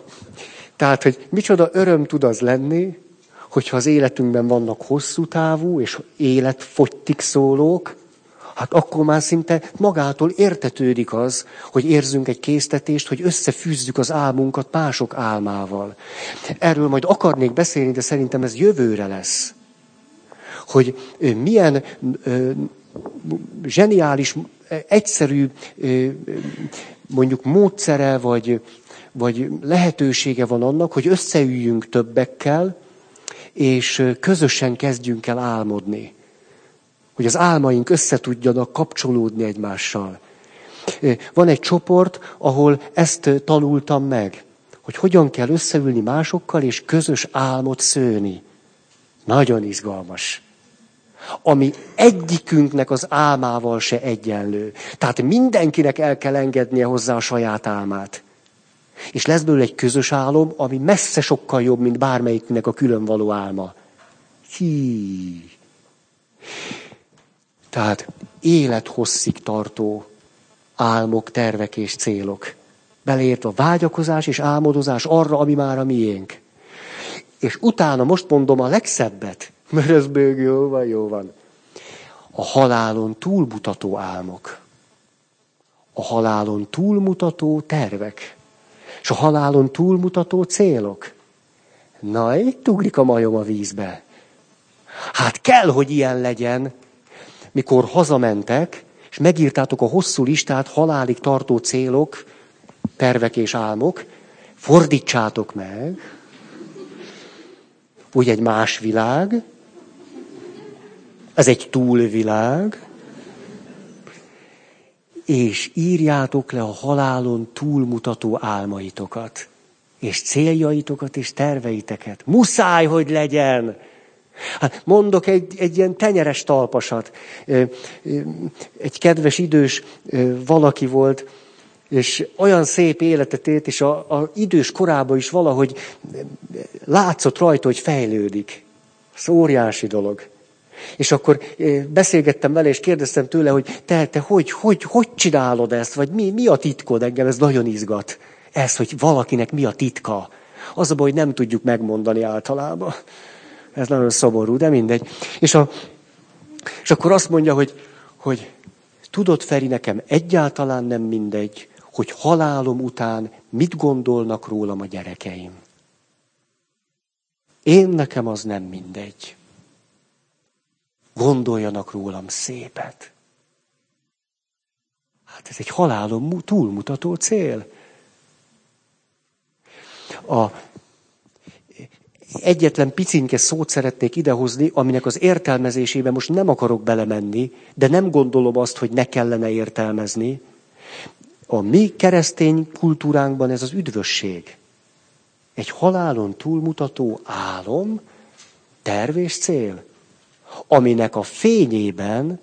tehát, hogy micsoda öröm tud az lenni, hogyha az életünkben vannak hosszú távú és életfogytig szólók, hát akkor már szinte magától értetődik az, hogy érzünk egy késztetést, hogy összefűzzük az álmunkat mások álmával. Erről majd akarnék beszélni, de szerintem ez jövőre lesz. Hogy milyen ö, zseniális, egyszerű mondjuk módszere vagy, vagy lehetősége van annak, hogy összeüljünk többekkel, és közösen kezdjünk el álmodni. Hogy az álmaink összetudjanak kapcsolódni egymással. Van egy csoport, ahol ezt tanultam meg, hogy hogyan kell összeülni másokkal, és közös álmot szőni. Nagyon izgalmas. Ami egyikünknek az álmával se egyenlő. Tehát mindenkinek el kell engednie hozzá a saját álmát. És lesz belőle egy közös álom, ami messze sokkal jobb, mint bármelyiknek a külön való álma. Hí. Tehát élethosszig tartó álmok, tervek és célok. Beleértve a vágyakozás és álmodozás arra, ami már a miénk. És utána most mondom a legszebbet, mert ez bőg jó van, jó van. A halálon túlmutató álmok. A halálon túlmutató tervek és a halálon túlmutató célok. Na, itt ugrik a majom a vízbe. Hát kell, hogy ilyen legyen, mikor hazamentek, és megírtátok a hosszú listát halálig tartó célok, tervek és álmok, fordítsátok meg, úgy egy más világ, ez egy túlvilág, és írjátok le a halálon túlmutató álmaitokat, és céljaitokat, és terveiteket. Muszáj, hogy legyen! Hát mondok egy, egy ilyen tenyeres talpasat. Egy kedves idős valaki volt, és olyan szép életet élt, és a, idős korában is valahogy látszott rajta, hogy fejlődik. Ez óriási dolog. És akkor beszélgettem vele, és kérdeztem tőle, hogy te, te hogy, hogy, hogy csinálod ezt, vagy mi, mi a titkod engem, ez nagyon izgat. Ez, hogy valakinek mi a titka. Az a baj, hogy nem tudjuk megmondani általában. Ez nagyon szomorú, de mindegy. És, a, és akkor azt mondja, hogy, hogy Tudod, Feri, nekem egyáltalán nem mindegy, hogy halálom után mit gondolnak rólam a gyerekeim. Én nekem az nem mindegy. Gondoljanak rólam szépet. Hát ez egy halálom túlmutató cél. A egyetlen picinke szót szeretnék idehozni, aminek az értelmezésébe most nem akarok belemenni, de nem gondolom azt, hogy ne kellene értelmezni. A mi keresztény kultúránkban ez az üdvösség. Egy halálon túlmutató álom, terv és cél, aminek a fényében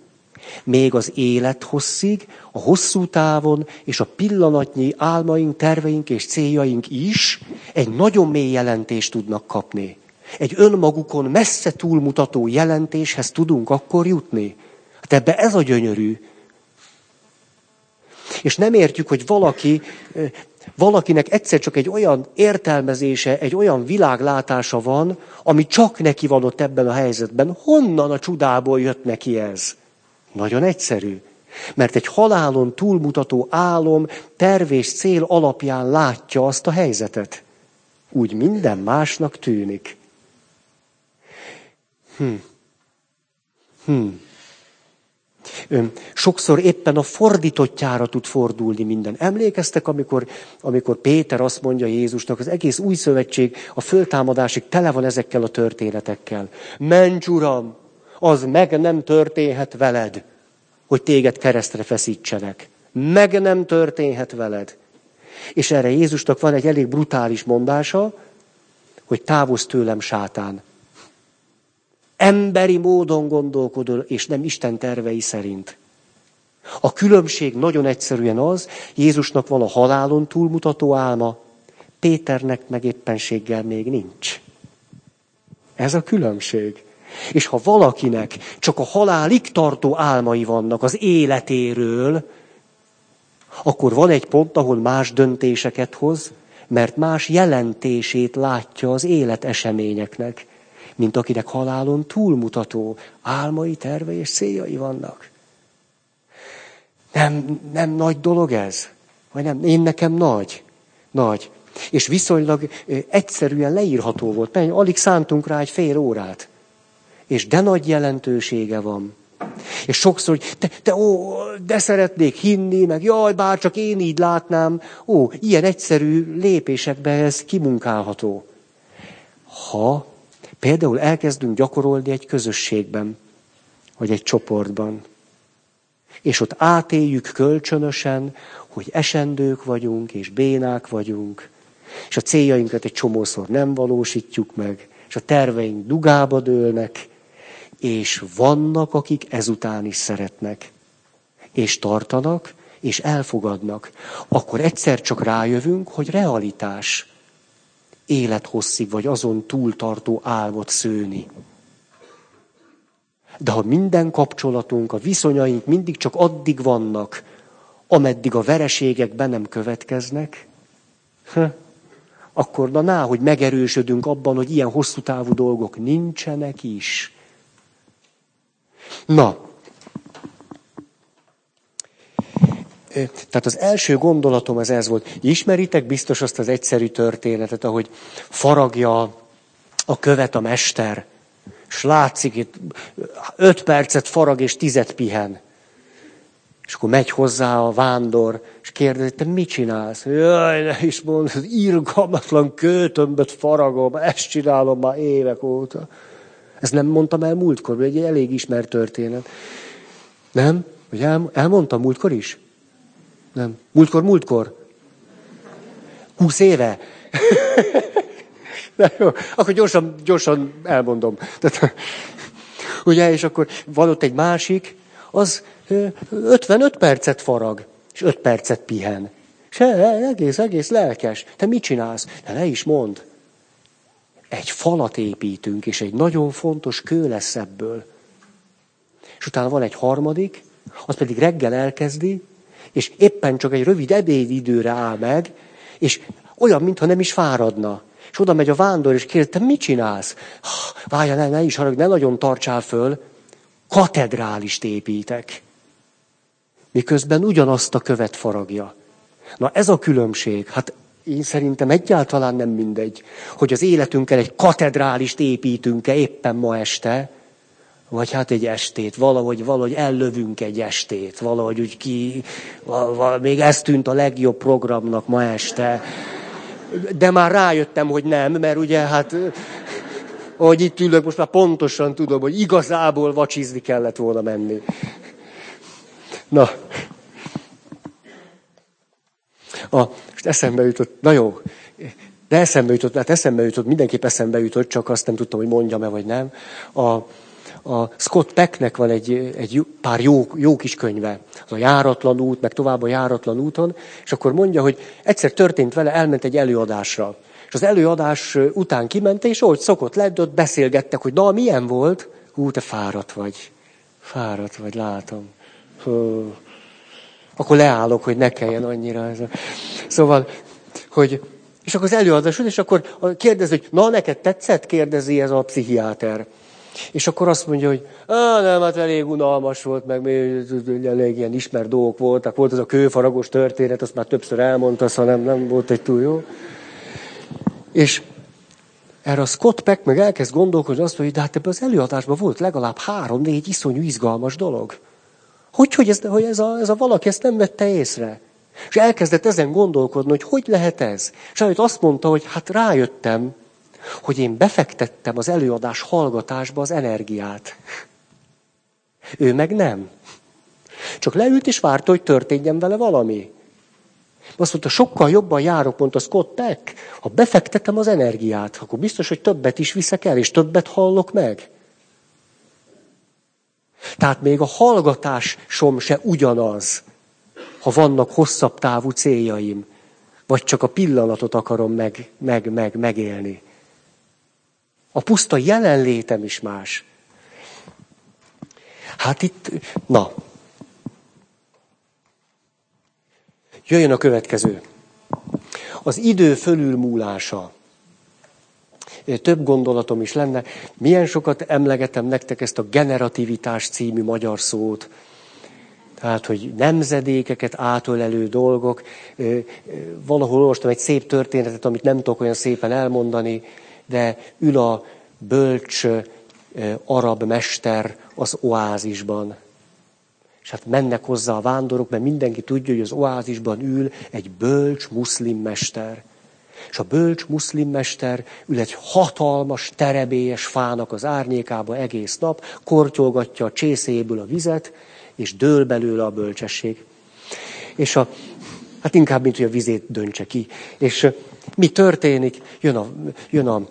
még az élet hosszig, a hosszú távon és a pillanatnyi álmaink, terveink és céljaink is egy nagyon mély jelentést tudnak kapni. Egy önmagukon messze túlmutató jelentéshez tudunk akkor jutni. Hát ebbe ez a gyönyörű. És nem értjük, hogy valaki, valakinek egyszer csak egy olyan értelmezése, egy olyan világlátása van, ami csak neki van ott ebben a helyzetben. Honnan a csudából jött neki ez? Nagyon egyszerű. Mert egy halálon túlmutató álom, terv és cél alapján látja azt a helyzetet. Úgy minden másnak tűnik. Hm. Hm. Sokszor éppen a fordítottjára tud fordulni minden. Emlékeztek, amikor, amikor Péter azt mondja Jézusnak, az egész új szövetség a föltámadásig tele van ezekkel a történetekkel. Menj, Uram, az meg nem történhet veled, hogy téged keresztre feszítsenek. Meg nem történhet veled. És erre Jézusnak van egy elég brutális mondása, hogy távozz tőlem, sátán. Emberi módon gondolkodol, és nem Isten tervei szerint. A különbség nagyon egyszerűen az, Jézusnak van a halálon túlmutató álma, Péternek meg éppenséggel még nincs. Ez a különbség. És ha valakinek csak a halálig tartó álmai vannak az életéről, akkor van egy pont, ahol más döntéseket hoz, mert más jelentését látja az élet eseményeknek, mint akinek halálon túlmutató álmai, terve és céljai vannak. Nem, nem nagy dolog ez? Vagy nem? Én nekem nagy. Nagy. És viszonylag egyszerűen leírható volt. Mert alig szántunk rá egy fél órát és de nagy jelentősége van. És sokszor, hogy te, te ó, de szeretnék hinni, meg jaj, bár csak én így látnám. Ó, ilyen egyszerű lépésekben ez kimunkálható. Ha például elkezdünk gyakorolni egy közösségben, vagy egy csoportban, és ott átéljük kölcsönösen, hogy esendők vagyunk, és bénák vagyunk, és a céljainkat egy csomószor nem valósítjuk meg, és a terveink dugába dőlnek, és vannak, akik ezután is szeretnek, és tartanak, és elfogadnak, akkor egyszer csak rájövünk, hogy realitás élethosszig vagy azon túltartó álmot szőni. De ha minden kapcsolatunk, a viszonyaink mindig csak addig vannak, ameddig a vereségek be nem következnek, akkor na, hogy megerősödünk abban, hogy ilyen hosszú távú dolgok nincsenek is. Na, tehát az első gondolatom az ez volt. Ismeritek biztos azt az egyszerű történetet, ahogy faragja a követ a mester, és látszik itt öt percet farag és tizet pihen. És akkor megy hozzá a vándor, és kérdezi, te mit csinálsz? Jaj, ne is mondd, az irgalmatlan kőtömböt faragom, ezt csinálom már évek óta. Ezt nem mondtam el múltkor, egy elég ismert történet. Nem? Vagy el, elmondtam múltkor is? Nem. Múltkor, múltkor? Húsz éve? De jó, akkor gyorsan, gyorsan elmondom. Tehát, ugye, és akkor van ott egy másik, az 55 percet farag, és 5 percet pihen. És egész, egész lelkes. Te mit csinálsz? De ne is mond egy falat építünk, és egy nagyon fontos kő lesz ebből. És utána van egy harmadik, az pedig reggel elkezdi, és éppen csak egy rövid ebédidőre áll meg, és olyan, mintha nem is fáradna. És oda megy a vándor, és kérdezi, te mit csinálsz? Várja, ne, ne is harag, ne nagyon tartsál föl. Katedrálist építek. miközben ugyanazt a követ faragja. Na ez a különbség, hát én szerintem egyáltalán nem mindegy, hogy az életünkkel egy katedrálist építünk-e éppen ma este, vagy hát egy estét, valahogy, valahogy ellövünk egy estét, valahogy úgy ki, val, még ez tűnt a legjobb programnak ma este. De már rájöttem, hogy nem, mert ugye hát, ahogy itt ülök, most már pontosan tudom, hogy igazából vacsizni kellett volna menni. Na. A, most eszembe jutott, na jó, de eszembe jutott, hát eszembe jutott, mindenképp eszembe jutott, csak azt nem tudtam, hogy mondjam-e, vagy nem. A, a Scott Pecknek van egy, egy pár jó, jó kis könyve, az a járatlan út, meg tovább a járatlan úton, és akkor mondja, hogy egyszer történt vele, elment egy előadásra. És az előadás után kiment, és ahogy szokott lett, ott beszélgettek, hogy na, milyen volt? Hú, te fáradt vagy. Fáradt vagy, látom. Hú. Akkor leállok, hogy ne kelljen annyira. Ez. Szóval, hogy, és akkor az előadás, és akkor kérdezi, hogy na, neked tetszett? Kérdezi ez a pszichiáter. És akkor azt mondja, hogy Á, nem, hát elég unalmas volt, meg elég ilyen ismert dolgok voltak. Volt az a kőfaragos történet, azt már többször elmondta, szóval nem, nem volt egy túl jó. És erre a Scott Peck meg elkezd gondolkodni, azt mondja, hogy de hát ebben az előadásban volt legalább három-négy iszonyú izgalmas dolog. Hogy, hogy, ez, hogy ez, a, ez a valaki ezt nem vette észre? És elkezdett ezen gondolkodni, hogy hogy lehet ez. És azt mondta, hogy hát rájöttem, hogy én befektettem az előadás hallgatásba az energiát. Ő meg nem. Csak leült és várta, hogy történjen vele valami. Azt mondta, sokkal jobban járok, mondta Scott Peck. Ha befektetem az energiát, akkor biztos, hogy többet is viszek el, és többet hallok meg. Tehát még a hallgatásom se ugyanaz, ha vannak hosszabb távú céljaim, vagy csak a pillanatot akarom meg, meg, meg, megélni. A puszta jelenlétem is más. Hát itt, na. Jöjjön a következő. Az idő fölülmúlása. Több gondolatom is lenne. Milyen sokat emlegetem nektek ezt a generativitás című magyar szót. Tehát, hogy nemzedékeket átölelő dolgok. Valahol olvastam egy szép történetet, amit nem tudok olyan szépen elmondani de ül a bölcs arab mester az oázisban. És hát mennek hozzá a vándorok, mert mindenki tudja, hogy az oázisban ül egy bölcs muszlim mester. És a bölcs muszlim mester ül egy hatalmas, terebélyes fának az árnyékába egész nap, kortyolgatja a csészéből a vizet, és dől belőle a bölcsesség. És a, hát inkább, mint hogy a vizét döntse ki. És mi történik? Jön a, jön a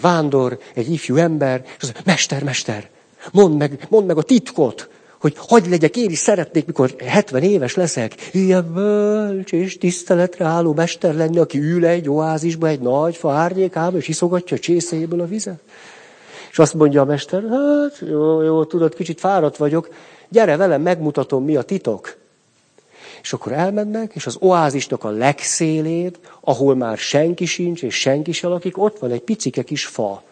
vándor, egy ifjú ember, és az, mester, mester, mondd meg, mondd meg a titkot, hogy hagy legyek, én is szeretnék, mikor 70 éves leszek, ilyen bölcs és tiszteletre álló mester lenni, aki ül egy oázisba, egy nagy fa árnyékába, és iszogatja a csészéből a vizet. És azt mondja a mester, hát jó, jó, tudod, kicsit fáradt vagyok, gyere velem, megmutatom, mi a titok. És akkor elmennek, és az oázisnak a legszélén, ahol már senki sincs, és senki se lakik, ott van egy picike kis fa.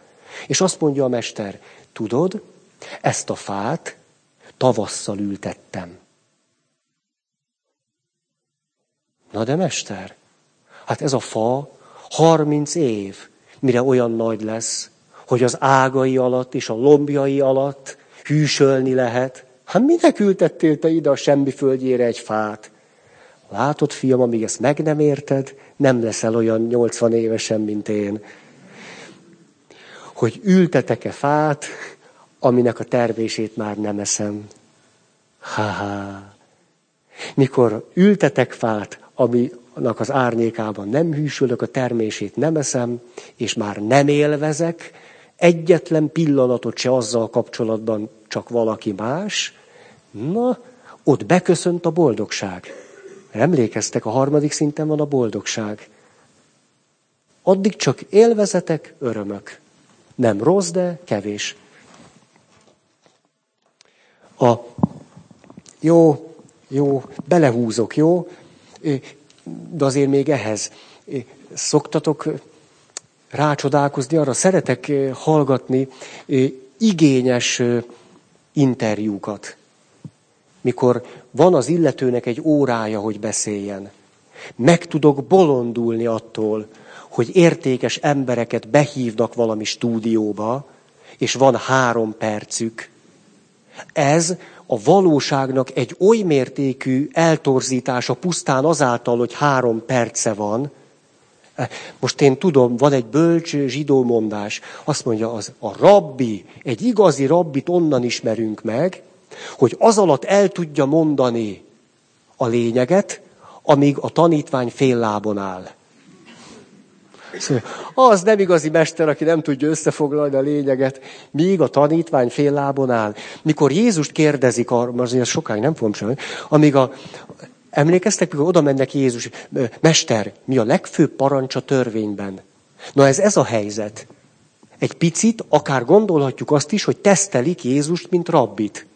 És azt mondja a mester, tudod, ezt a fát tavasszal ültettem. Na de mester, hát ez a fa 30 év, mire olyan nagy lesz, hogy az ágai alatt és a lombjai alatt hűsölni lehet. Hát minek ültettél te ide a semmi földjére egy fát? Látod, fiam, amíg ezt meg nem érted, nem leszel olyan 80 évesen, mint én. Hogy ültetek-e fát, aminek a tervését már nem eszem. Ha-ha. Mikor ültetek fát, aminek az árnyékában nem hűsülök, a termését nem eszem, és már nem élvezek, egyetlen pillanatot se azzal kapcsolatban csak valaki más, na, ott beköszönt a boldogság. Emlékeztek, a harmadik szinten van a boldogság. Addig csak élvezetek, örömök. Nem rossz, de kevés. A jó, jó, belehúzok, jó? De azért még ehhez. Szoktatok rácsodálkozni, arra szeretek hallgatni igényes interjúkat. Mikor van az illetőnek egy órája, hogy beszéljen. Meg tudok bolondulni attól, hogy értékes embereket behívnak valami stúdióba, és van három percük. Ez a valóságnak egy oly mértékű eltorzítása pusztán azáltal, hogy három perce van. Most én tudom, van egy bölcs zsidó mondás, azt mondja, az a rabbi, egy igazi rabbit onnan ismerünk meg, hogy az alatt el tudja mondani a lényeget, amíg a tanítvány fél lábon áll. Az nem igazi mester, aki nem tudja összefoglalni a lényeget, míg a tanítvány fél lábon áll. Mikor Jézust kérdezik, azért sokáig nem fogom sem, amíg a, emlékeztek, mikor oda mennek Jézus, mester, mi a legfőbb parancs a törvényben? Na ez ez a helyzet. Egy picit, akár gondolhatjuk azt is, hogy tesztelik Jézust, mint rabbit.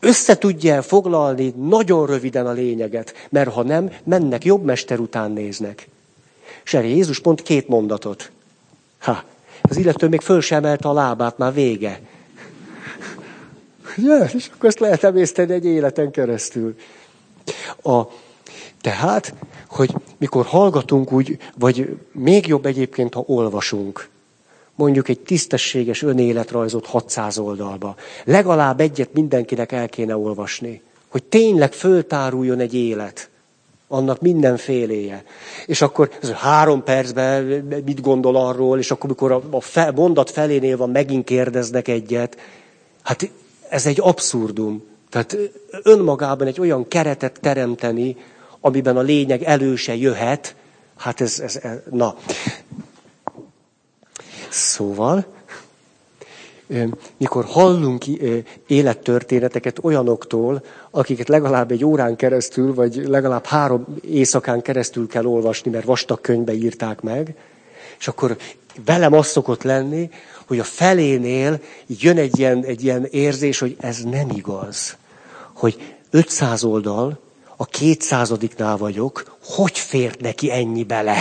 Össze tudja foglalni nagyon röviden a lényeget, mert ha nem, mennek jobb mester után néznek. És erre Jézus pont két mondatot. Ha, az illető még föl sem emelte a lábát, már vége. Ja, és akkor ezt lehet emészteni egy életen keresztül. A, tehát, hogy mikor hallgatunk úgy, vagy még jobb egyébként, ha olvasunk, mondjuk egy tisztességes önéletrajzot 600 oldalba, legalább egyet mindenkinek el kéne olvasni, hogy tényleg föltáruljon egy élet annak mindenféléje. És akkor ez három percben mit gondol arról, és akkor, amikor a fe, mondat felénél van, megint kérdeznek egyet. Hát ez egy abszurdum. Tehát önmagában egy olyan keretet teremteni, amiben a lényeg előse jöhet, hát ez, ez, ez na. Szóval, mikor hallunk élettörténeteket olyanoktól, akiket legalább egy órán keresztül, vagy legalább három éjszakán keresztül kell olvasni, mert vastag könyvbe írták meg, és akkor velem az szokott lenni, hogy a felénél jön egy ilyen, egy ilyen érzés, hogy ez nem igaz. Hogy 500 oldal, a kétszázadiknál vagyok, hogy fért neki ennyi bele?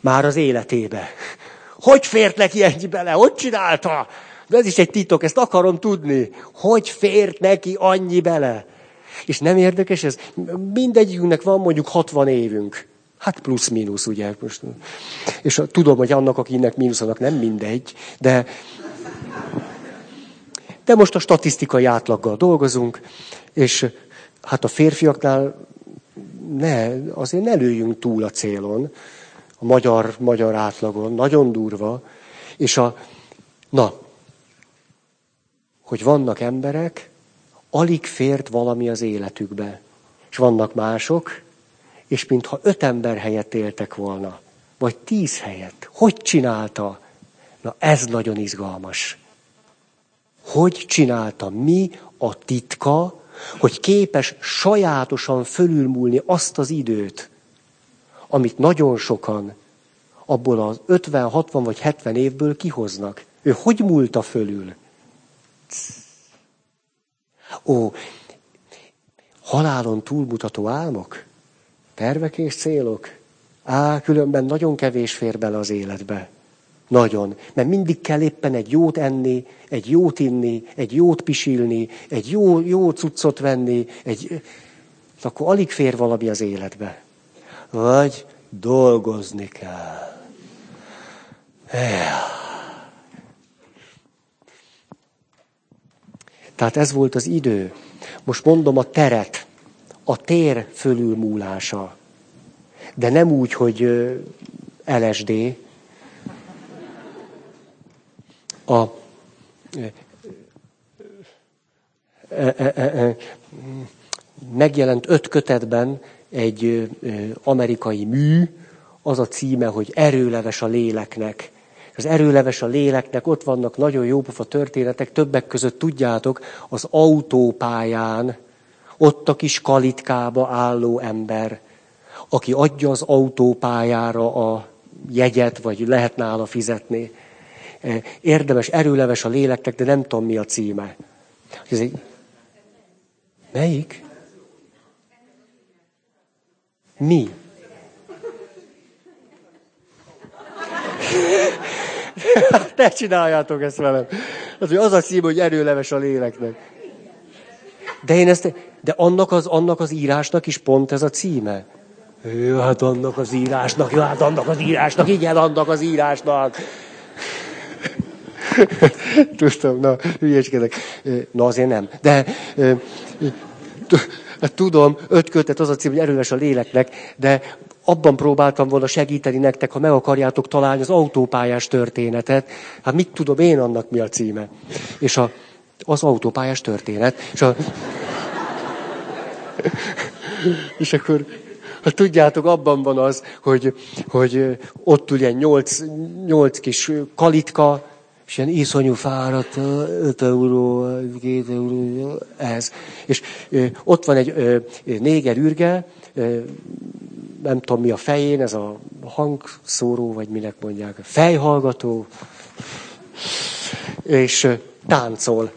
Már az életébe. Hogy fért neki ennyi bele? Hogy csinálta? De ez is egy titok, ezt akarom tudni. Hogy fért neki annyi bele? És nem érdekes ez? Mindegyikünknek van mondjuk 60 évünk. Hát plusz-minusz, ugye? Most. És tudom, hogy annak, akinek mínusznak nem mindegy, de, de most a statisztikai átlaggal dolgozunk, és hát a férfiaknál ne, azért ne lőjünk túl a célon, a magyar, magyar átlagon, nagyon durva. És a, na, hogy vannak emberek, alig fért valami az életükbe. És vannak mások, és mintha öt ember helyett éltek volna, vagy tíz helyett. Hogy csinálta? Na ez nagyon izgalmas. Hogy csinálta? Mi a titka, hogy képes sajátosan fölülmúlni azt az időt, nagyon sokan abból az 50, 60 vagy 70 évből kihoznak. Ő hogy múlta fölül? Ó, halálon túlmutató álmok, tervek és célok. Á, különben nagyon kevés fér bele az életbe. Nagyon. Mert mindig kell éppen egy jót enni, egy jót inni, egy jót pisilni, egy jó, jó cuccot venni, egy... Akkor alig fér valami az életbe. Vagy dolgozni kell. Tehát ez volt az idő. Most mondom a teret, a tér fölülmúlása. De nem úgy, hogy LSD. A megjelent öt kötetben egy amerikai mű, az a címe, hogy Erőleves a léleknek. Az erőleves a léleknek, ott vannak nagyon jópofa történetek, többek között tudjátok, az autópályán, ott a kis kalitkába álló ember, aki adja az autópályára a jegyet, vagy lehet nála fizetni. Érdemes, erőleves a léleknek, de nem tudom mi a címe. Ez egy... Melyik? Mi? Te csináljátok ezt velem. Az, az a cím, hogy erőleves a léleknek. De én ezt, de annak az, annak az írásnak is pont ez a címe. Jó, hát annak az írásnak, jó, hát annak az írásnak, igen, annak az írásnak. Tudtam, na, hülyeskedek. Na, azért nem. De tudom, öt kötet az a cím, hogy erős a léleknek, de abban próbáltam volna segíteni nektek, ha meg akarjátok találni az autópályás történetet. Hát mit tudom én annak mi a címe? És a, az autópályás történet. És, a, és akkor ha tudjátok, abban van az, hogy, hogy ott ugye nyolc, nyolc kis kalitka, és ilyen iszonyú fáradt, 5 euró, 2 euró, ez. És ott van egy néger ürge, nem tudom mi a fején, ez a hangszóró, vagy minek mondják, fejhallgató, és táncol.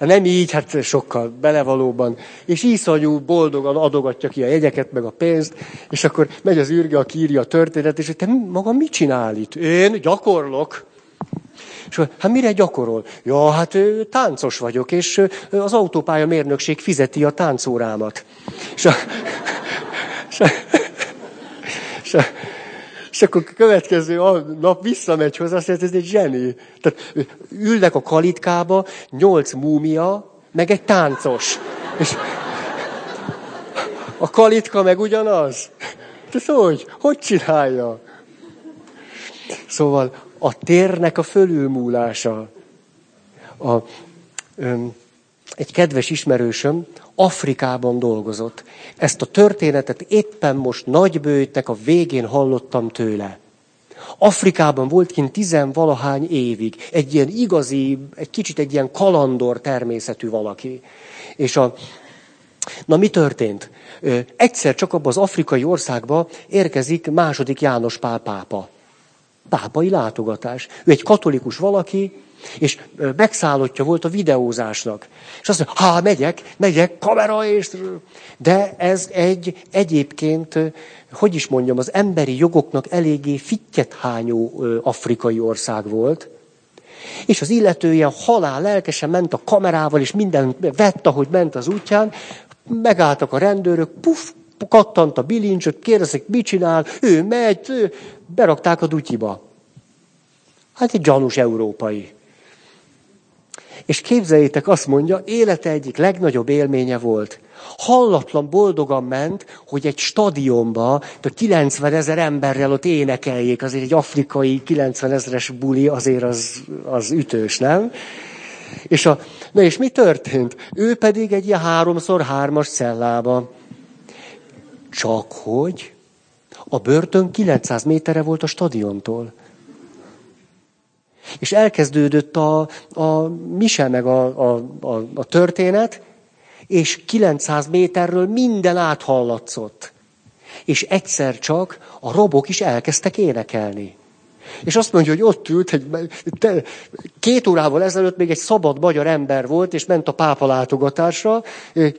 Hát nem így, hát sokkal belevalóban. És iszonyú boldogan adogatja ki a jegyeket, meg a pénzt, és akkor megy az űrge, aki írja a történet, és te maga mit csinál itt? Én gyakorlok. És hát mire gyakorol? Ja, hát táncos vagyok, és az autópálya mérnökség fizeti a táncórámat. És, a, és, a, és, a, és akkor a következő nap visszamegy hozzá, azt mondja, ez egy zseni. Tehát ülnek a kalitkába nyolc múmia, meg egy táncos. És a kalitka meg ugyanaz. Ez hogy? Hogy csinálja? Szóval a térnek a fölülmúlása. A, öm, egy kedves ismerősöm Afrikában dolgozott. Ezt a történetet éppen most nagybőjtnek a végén hallottam tőle. Afrikában volt kint tizenvalahány évig, egy ilyen igazi, egy kicsit egy ilyen kalandor természetű valaki. És a, na mi történt? Egyszer csak abban az afrikai országba érkezik második János Pál pápa. Pápai látogatás. Ő egy katolikus valaki, és megszállottja volt a videózásnak. És azt mondja, ha megyek, megyek, kamera és... De ez egy egyébként, hogy is mondjam, az emberi jogoknak eléggé fittyet hányó afrikai ország volt. És az illető ilyen halál lelkesen ment a kamerával, és minden vett, ahogy ment az útján. Megálltak a rendőrök, puf, kattant a bilincsot, kérdezik, mit csinál, ő megy, ő, berakták a dutyiba. Hát egy gyanús európai. És képzeljétek, azt mondja, élete egyik legnagyobb élménye volt. Hallatlan boldogan ment, hogy egy stadionba, a 90 ezer emberrel ott énekeljék, azért egy afrikai 90 ezeres buli, azért az, az ütős, nem? És, a, na és mi történt? Ő pedig egy ilyen háromszor hármas cellába. Csak hogy a börtön 900 méterre volt a stadiontól. És elkezdődött a, a mise meg a, a, a, a történet, és 900 méterről minden áthallatszott. És egyszer csak a robok is elkezdtek énekelni. És azt mondja, hogy ott ült, egy, két órával ezelőtt még egy szabad magyar ember volt, és ment a pápa látogatásra.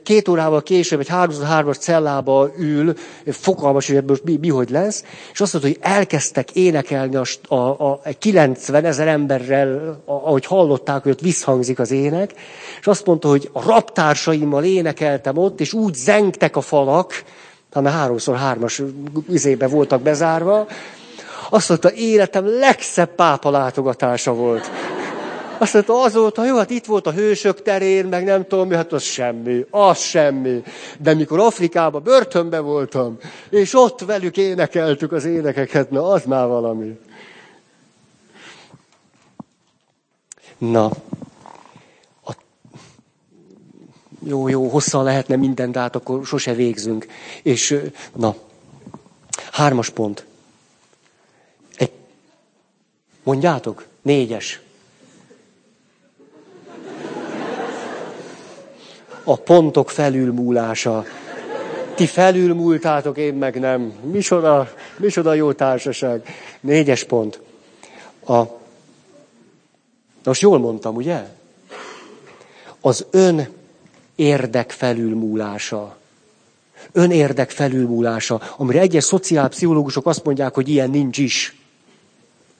Két órával később egy hármas cellába ül, fogalmas, hogy ebből mi, mi hogy lesz. És azt mondta, hogy elkezdtek énekelni a, a, a 90 ezer emberrel, ahogy hallották, hogy ott visszhangzik az ének. És azt mondta, hogy a raptársaimmal énekeltem ott, és úgy zengtek a falak, mert háromszor hármas izébe voltak bezárva, azt mondta, életem legszebb pápa látogatása volt. Azt mondta, azóta, jó, hát itt volt a hősök terén, meg nem tudom mi, hát az semmi, az semmi. De mikor Afrikában börtönbe voltam, és ott velük énekeltük az énekeket, na az már valami. Na, a... jó, jó, hosszan lehetne mindent, de hát akkor sose végzünk. És, na, hármas pont. Mondjátok? Négyes. A pontok felülmúlása. Ti felülmúltátok, én meg nem. Misoda, misoda jó társaság. Négyes pont. A... Most jól mondtam, ugye? Az ön érdek felülmúlása. Ön érdek felülmúlása, amire egyes szociálpszichológusok azt mondják, hogy ilyen nincs is.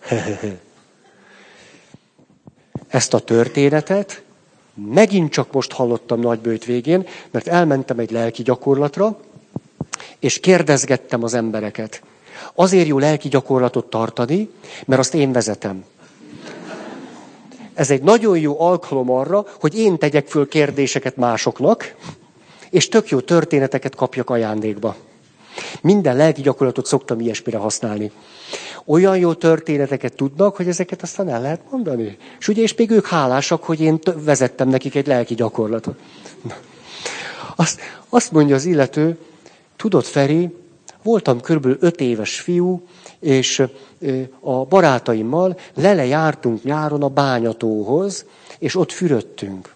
Ezt a történetet megint csak most hallottam nagybőjt végén, mert elmentem egy lelki gyakorlatra, és kérdezgettem az embereket. Azért jó lelki gyakorlatot tartani, mert azt én vezetem. Ez egy nagyon jó alkalom arra, hogy én tegyek föl kérdéseket másoknak, és tök jó történeteket kapjak ajándékba. Minden lelki gyakorlatot szoktam ilyesmire használni. Olyan jó történeteket tudnak, hogy ezeket aztán el lehet mondani. És ugye, és még ők hálásak, hogy én vezettem nekik egy lelki gyakorlatot. Azt, azt mondja az illető, tudod, Feri, voltam körülbelül öt éves fiú, és a barátaimmal lele nyáron a bányatóhoz, és ott fürödtünk.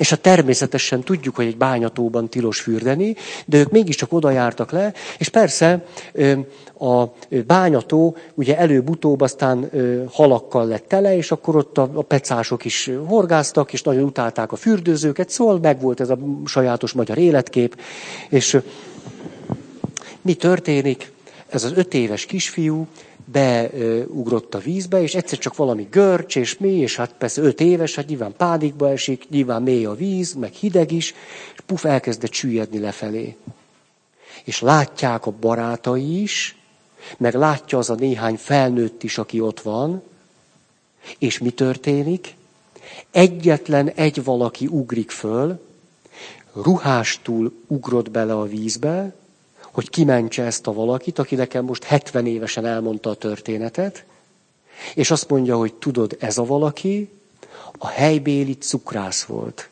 És hát természetesen tudjuk, hogy egy bányatóban tilos fürdeni, de ők mégiscsak oda jártak le, és persze a bányató ugye előbb-utóbb aztán halakkal lett tele, és akkor ott a, pecások is horgáztak, és nagyon utálták a fürdőzőket, szóval megvolt ez a sajátos magyar életkép, és mi történik? Ez az öt éves kisfiú beugrott a vízbe, és egyszer csak valami görcs, és mi, és hát persze öt éves, hát nyilván pánikba esik, nyilván mély a víz, meg hideg is, és puf, elkezdett süllyedni lefelé. És látják a barátai is, meg látja az a néhány felnőtt is, aki ott van, és mi történik? Egyetlen egy valaki ugrik föl, ruhástól ugrott bele a vízbe, hogy kimentse ezt a valakit, aki nekem most 70 évesen elmondta a történetet, és azt mondja, hogy tudod, ez a valaki a helybéli cukrász volt.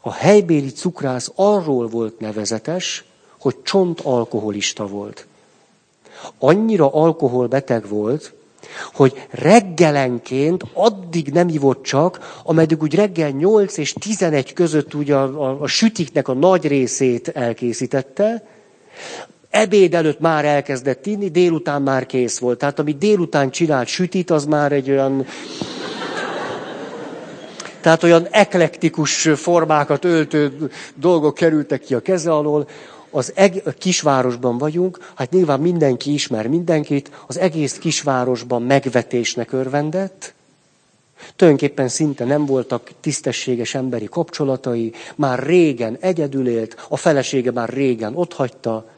A helybéli cukrász arról volt nevezetes, hogy csont alkoholista volt. Annyira alkoholbeteg volt, hogy reggelenként addig nem ivott csak, ameddig úgy reggel 8 és 11 között úgy a, a, a sütiknek a nagy részét elkészítette, Ebéd előtt már elkezdett inni, délután már kész volt. Tehát ami délután csinált sütit, az már egy olyan... Tehát olyan eklektikus formákat öltő dolgok kerültek ki a keze alól. Az eg- a kisvárosban vagyunk, hát nyilván mindenki ismer mindenkit, az egész kisvárosban megvetésnek örvendett, Tulajdonképpen szinte nem voltak tisztességes emberi kapcsolatai, már régen egyedül élt, a felesége már régen ott hagyta,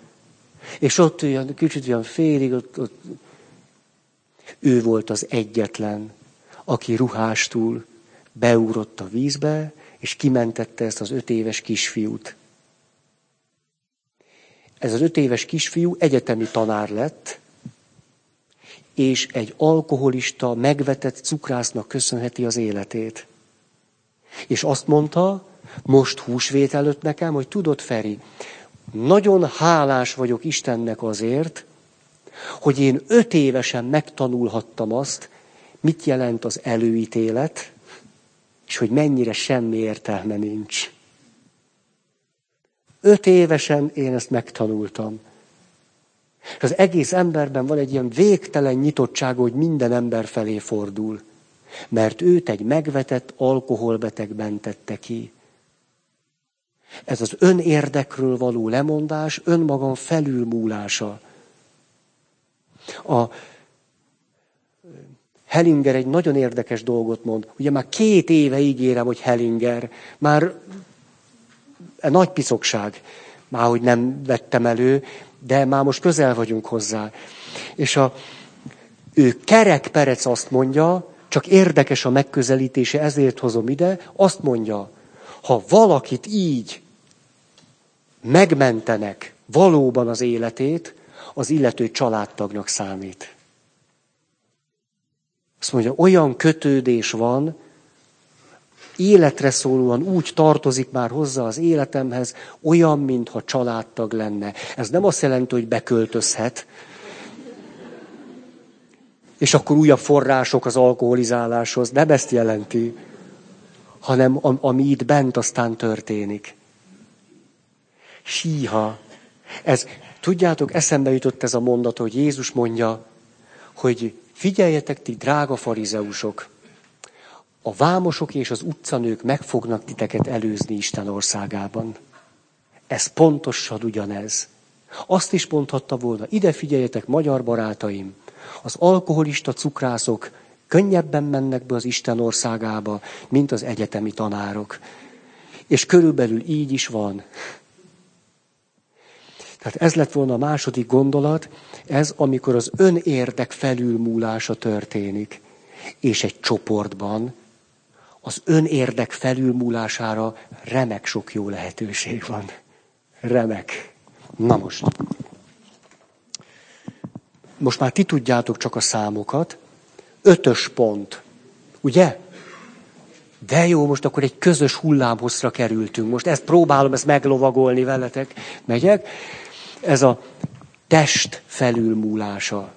és ott olyan, kicsit olyan félig, ott, ott, ő volt az egyetlen, aki ruhástól beugrott a vízbe, és kimentette ezt az öt éves kisfiút. Ez az öt éves kisfiú egyetemi tanár lett, és egy alkoholista, megvetett cukrásznak köszönheti az életét. És azt mondta, most húsvét előtt nekem, hogy tudod, Feri, nagyon hálás vagyok Istennek azért, hogy én öt évesen megtanulhattam azt, mit jelent az előítélet, és hogy mennyire semmi értelme nincs. Öt évesen én ezt megtanultam. És az egész emberben van egy ilyen végtelen nyitottság, hogy minden ember felé fordul. Mert őt egy megvetett alkoholbeteg tette ki. Ez az önérdekről való lemondás, önmagam felülmúlása. A Hellinger egy nagyon érdekes dolgot mond. Ugye már két éve ígérem, hogy Hellinger. Már nagy piszokság. Már hogy nem vettem elő, de már most közel vagyunk hozzá. És a, ő Kerek Perec azt mondja, csak érdekes a megközelítése, ezért hozom ide, azt mondja, ha valakit így megmentenek valóban az életét, az illető családtagnak számít. Azt mondja, olyan kötődés van, életre szólóan úgy tartozik már hozzá az életemhez, olyan, mintha családtag lenne. Ez nem azt jelenti, hogy beköltözhet, és akkor újabb források az alkoholizáláshoz. Nem ezt jelenti, hanem ami itt bent aztán történik. Síha. Ez, tudjátok, eszembe jutott ez a mondat, hogy Jézus mondja, hogy figyeljetek ti, drága farizeusok, a vámosok és az utcanők meg fognak titeket előzni Isten országában. Ez pontosan ugyanez. Azt is mondhatta volna, ide figyeljetek, magyar barátaim, az alkoholista cukrászok Könnyebben mennek be az Isten országába, mint az egyetemi tanárok. És körülbelül így is van. Tehát ez lett volna a második gondolat, ez amikor az önérdek felülmúlása történik. És egy csoportban az önérdek felülmúlására remek sok jó lehetőség van. Remek. Na most. Most már ti tudjátok csak a számokat. Ötös pont. Ugye? De jó, most akkor egy közös hullámhosszra kerültünk. Most ezt próbálom, ezt meglovagolni veletek. Megyek. Ez a test felülmúlása.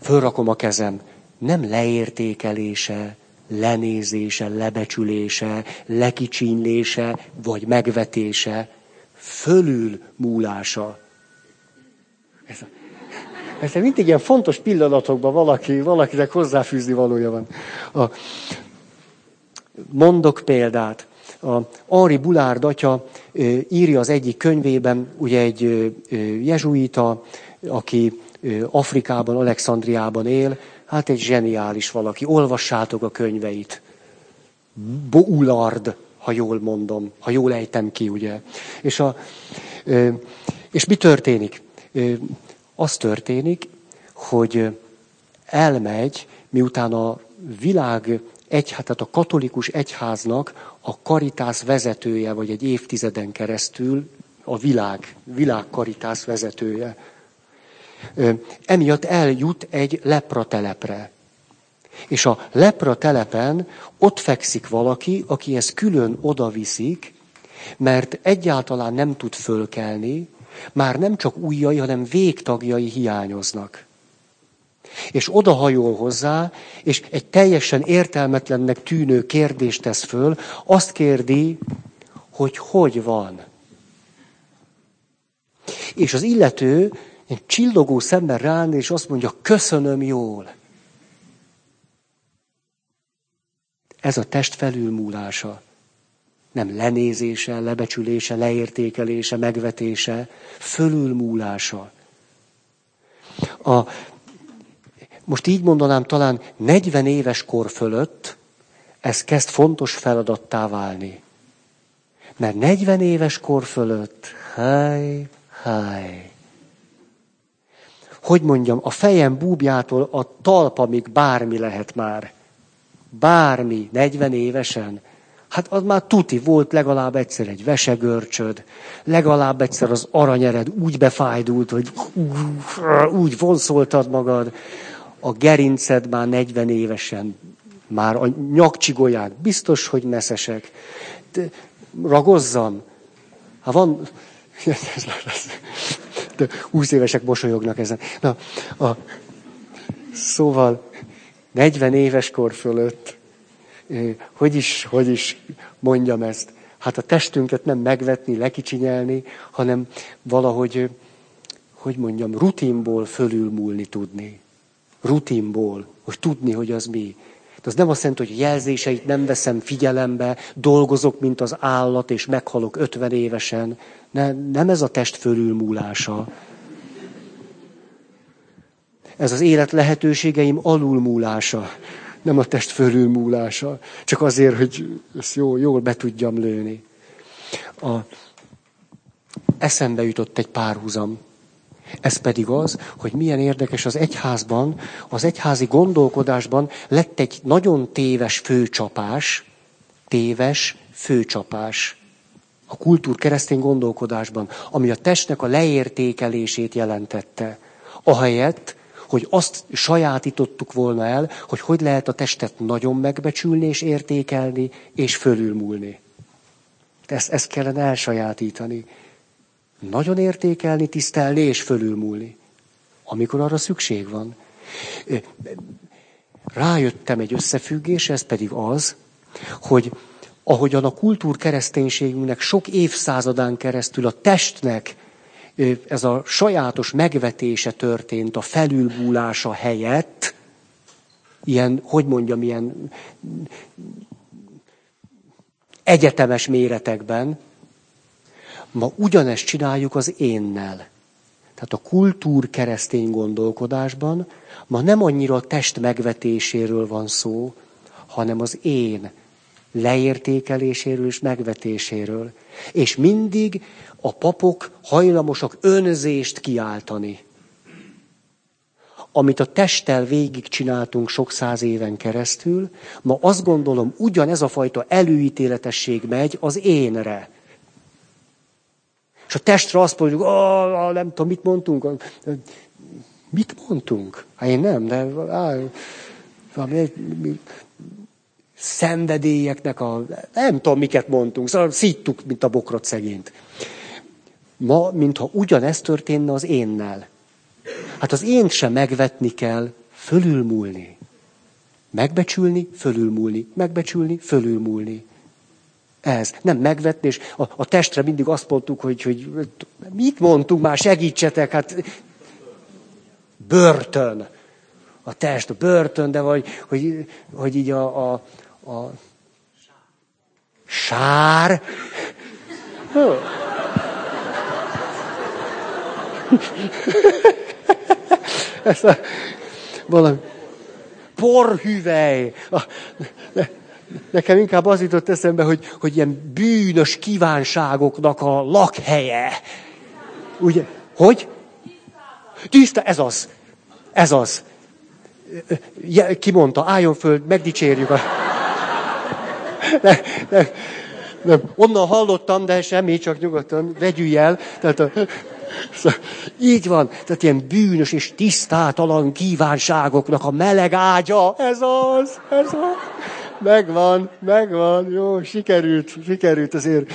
Fölrakom a kezem. Nem leértékelése, lenézése, lebecsülése, lekicsinlése vagy megvetése, fölülmúlása. Ez, a, ez mindig ilyen fontos pillanatokban valaki, valakinek hozzáfűzni valója van. A, mondok példát. A Ari Bulárd atya írja az egyik könyvében, ugye egy jezsuita, aki Afrikában, Alexandriában él, hát egy zseniális valaki. Olvassátok a könyveit. Boulard, ha jól mondom, ha jól ejtem ki, ugye. És, a, és mi történik? Az történik, hogy elmegy, miután a világ egy, hát a katolikus egyháznak a karitász vezetője, vagy egy évtizeden keresztül a világ, világ karitász vezetője. Emiatt eljut egy lepra telepre. És a lepra telepen ott fekszik valaki, aki ezt külön oda viszik, mert egyáltalán nem tud fölkelni, már nem csak ujjai, hanem végtagjai hiányoznak. És odahajol hozzá, és egy teljesen értelmetlennek tűnő kérdést tesz föl, azt kérdi, hogy hogy van. És az illető egy csillogó szemmel ránéz, és azt mondja, köszönöm jól. Ez a test felülmúlása. Nem lenézése, lebecsülése, leértékelése, megvetése, fölülmúlása. A, most így mondanám, talán 40 éves kor fölött ez kezd fontos feladattá válni. Mert 40 éves kor fölött, háj, háj, hogy mondjam, a fejem búbjától a talpamig bármi lehet már. Bármi, 40 évesen. Hát az már tuti volt legalább egyszer egy vesegörcsöd, legalább egyszer az aranyered úgy befájdult, hogy úgy vonszoltad magad, a gerinced már 40 évesen, már a nyakcsigolyák biztos, hogy meszesek. De ragozzam. Ha van... 20 évesek mosolyognak ezen. Na, a, szóval 40 éves kor fölött, hogy is, hogy is mondjam ezt, hát a testünket nem megvetni, lekicsinyelni, hanem valahogy, hogy mondjam, rutinból fölülmúlni tudni. Rutinból, hogy tudni, hogy az mi. De az nem azt jelenti, hogy jelzéseit nem veszem figyelembe, dolgozok, mint az állat, és meghalok 50 évesen. Ne, nem ez a test fölülmúlása. Ez az élet lehetőségeim alulmúlása, nem a test fölülmúlása. Csak azért, hogy ezt jól, jól be tudjam lőni. A, eszembe jutott egy párhuzam. Ez pedig az, hogy milyen érdekes az egyházban, az egyházi gondolkodásban lett egy nagyon téves főcsapás, téves főcsapás a kultúr keresztény gondolkodásban, ami a testnek a leértékelését jelentette. Ahelyett, hogy azt sajátítottuk volna el, hogy hogy lehet a testet nagyon megbecsülni és értékelni, és fölülmúlni. Ezt, ezt kellene elsajátítani. Nagyon értékelni, tisztelni és fölülmúlni. Amikor arra szükség van. Rájöttem egy összefüggés, ez pedig az, hogy ahogyan a kultúr kereszténységünknek sok évszázadán keresztül a testnek ez a sajátos megvetése történt a felülbúlása helyett, ilyen, hogy mondjam, ilyen egyetemes méretekben, ma ugyanezt csináljuk az énnel. Tehát a kultúr keresztény gondolkodásban ma nem annyira a test megvetéséről van szó, hanem az én leértékeléséről és megvetéséről. És mindig a papok hajlamosak önzést kiáltani. Amit a testtel végigcsináltunk sok száz éven keresztül, ma azt gondolom, ugyanez a fajta előítéletesség megy az énre. És a testre azt mondjuk, nem tudom, mit mondtunk. Mit mondtunk? Hát én nem, de á, valami, szenvedélyeknek a, nem tudom, miket mondtunk, szóval szíttuk, mint a bokrot szegényt. Ma, mintha ugyanezt történne az énnel. Hát az én sem megvetni kell, fölülmúlni. Megbecsülni, fölülmúlni. Megbecsülni, fölülmúlni. Ez. Nem megvetni, és a, a testre mindig azt mondtuk, hogy, hogy mit mondtunk már, segítsetek, hát börtön. A test, a börtön, de vagy, hogy, hogy így a, a, a sár. Ezt a, valami porhüvely. Nekem inkább az jutott eszembe, hogy, hogy ilyen bűnös kívánságoknak a lakhelye. Ugye? Hogy? Tiszta, ez az. Ez az. Ki mondta, álljon föl, megdicsérjük. A... Nem, nem, nem. Onnan hallottam, de semmi, csak nyugodtan vegyülj el. Tehát a... Szóval, így van, tehát ilyen bűnös és tisztátalan kívánságoknak a meleg ágya, ez az, ez az. Megvan, megvan, jó, sikerült, sikerült azért.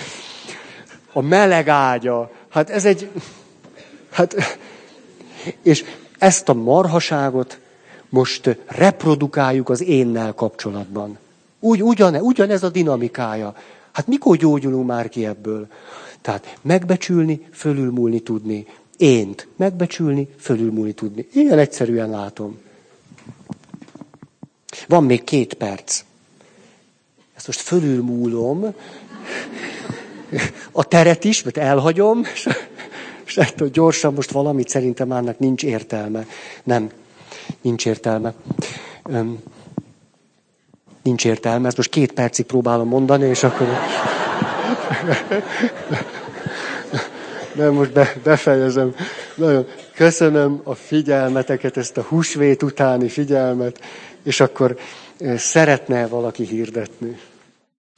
A meleg ágya, hát ez egy, hát, és ezt a marhaságot most reprodukáljuk az énnel kapcsolatban. Úgy, ugyan, ugyanez a dinamikája. Hát mikor gyógyulunk már ki ebből? Tehát megbecsülni, fölülmúlni tudni. Ént megbecsülni, fölülmúlni tudni. Ilyen egyszerűen látom. Van még két perc. Ezt most fölülmúlom. A teret is, mert elhagyom, és, és ettől gyorsan most valamit szerintem már nincs értelme. Nem, nincs értelme. Öm, nincs értelme, ezt most két percig próbálom mondani, és akkor... Nem, most be, befejezem. Nagyon köszönöm a figyelmeteket, ezt a húsvét utáni figyelmet, és akkor szeretne valaki hirdetni.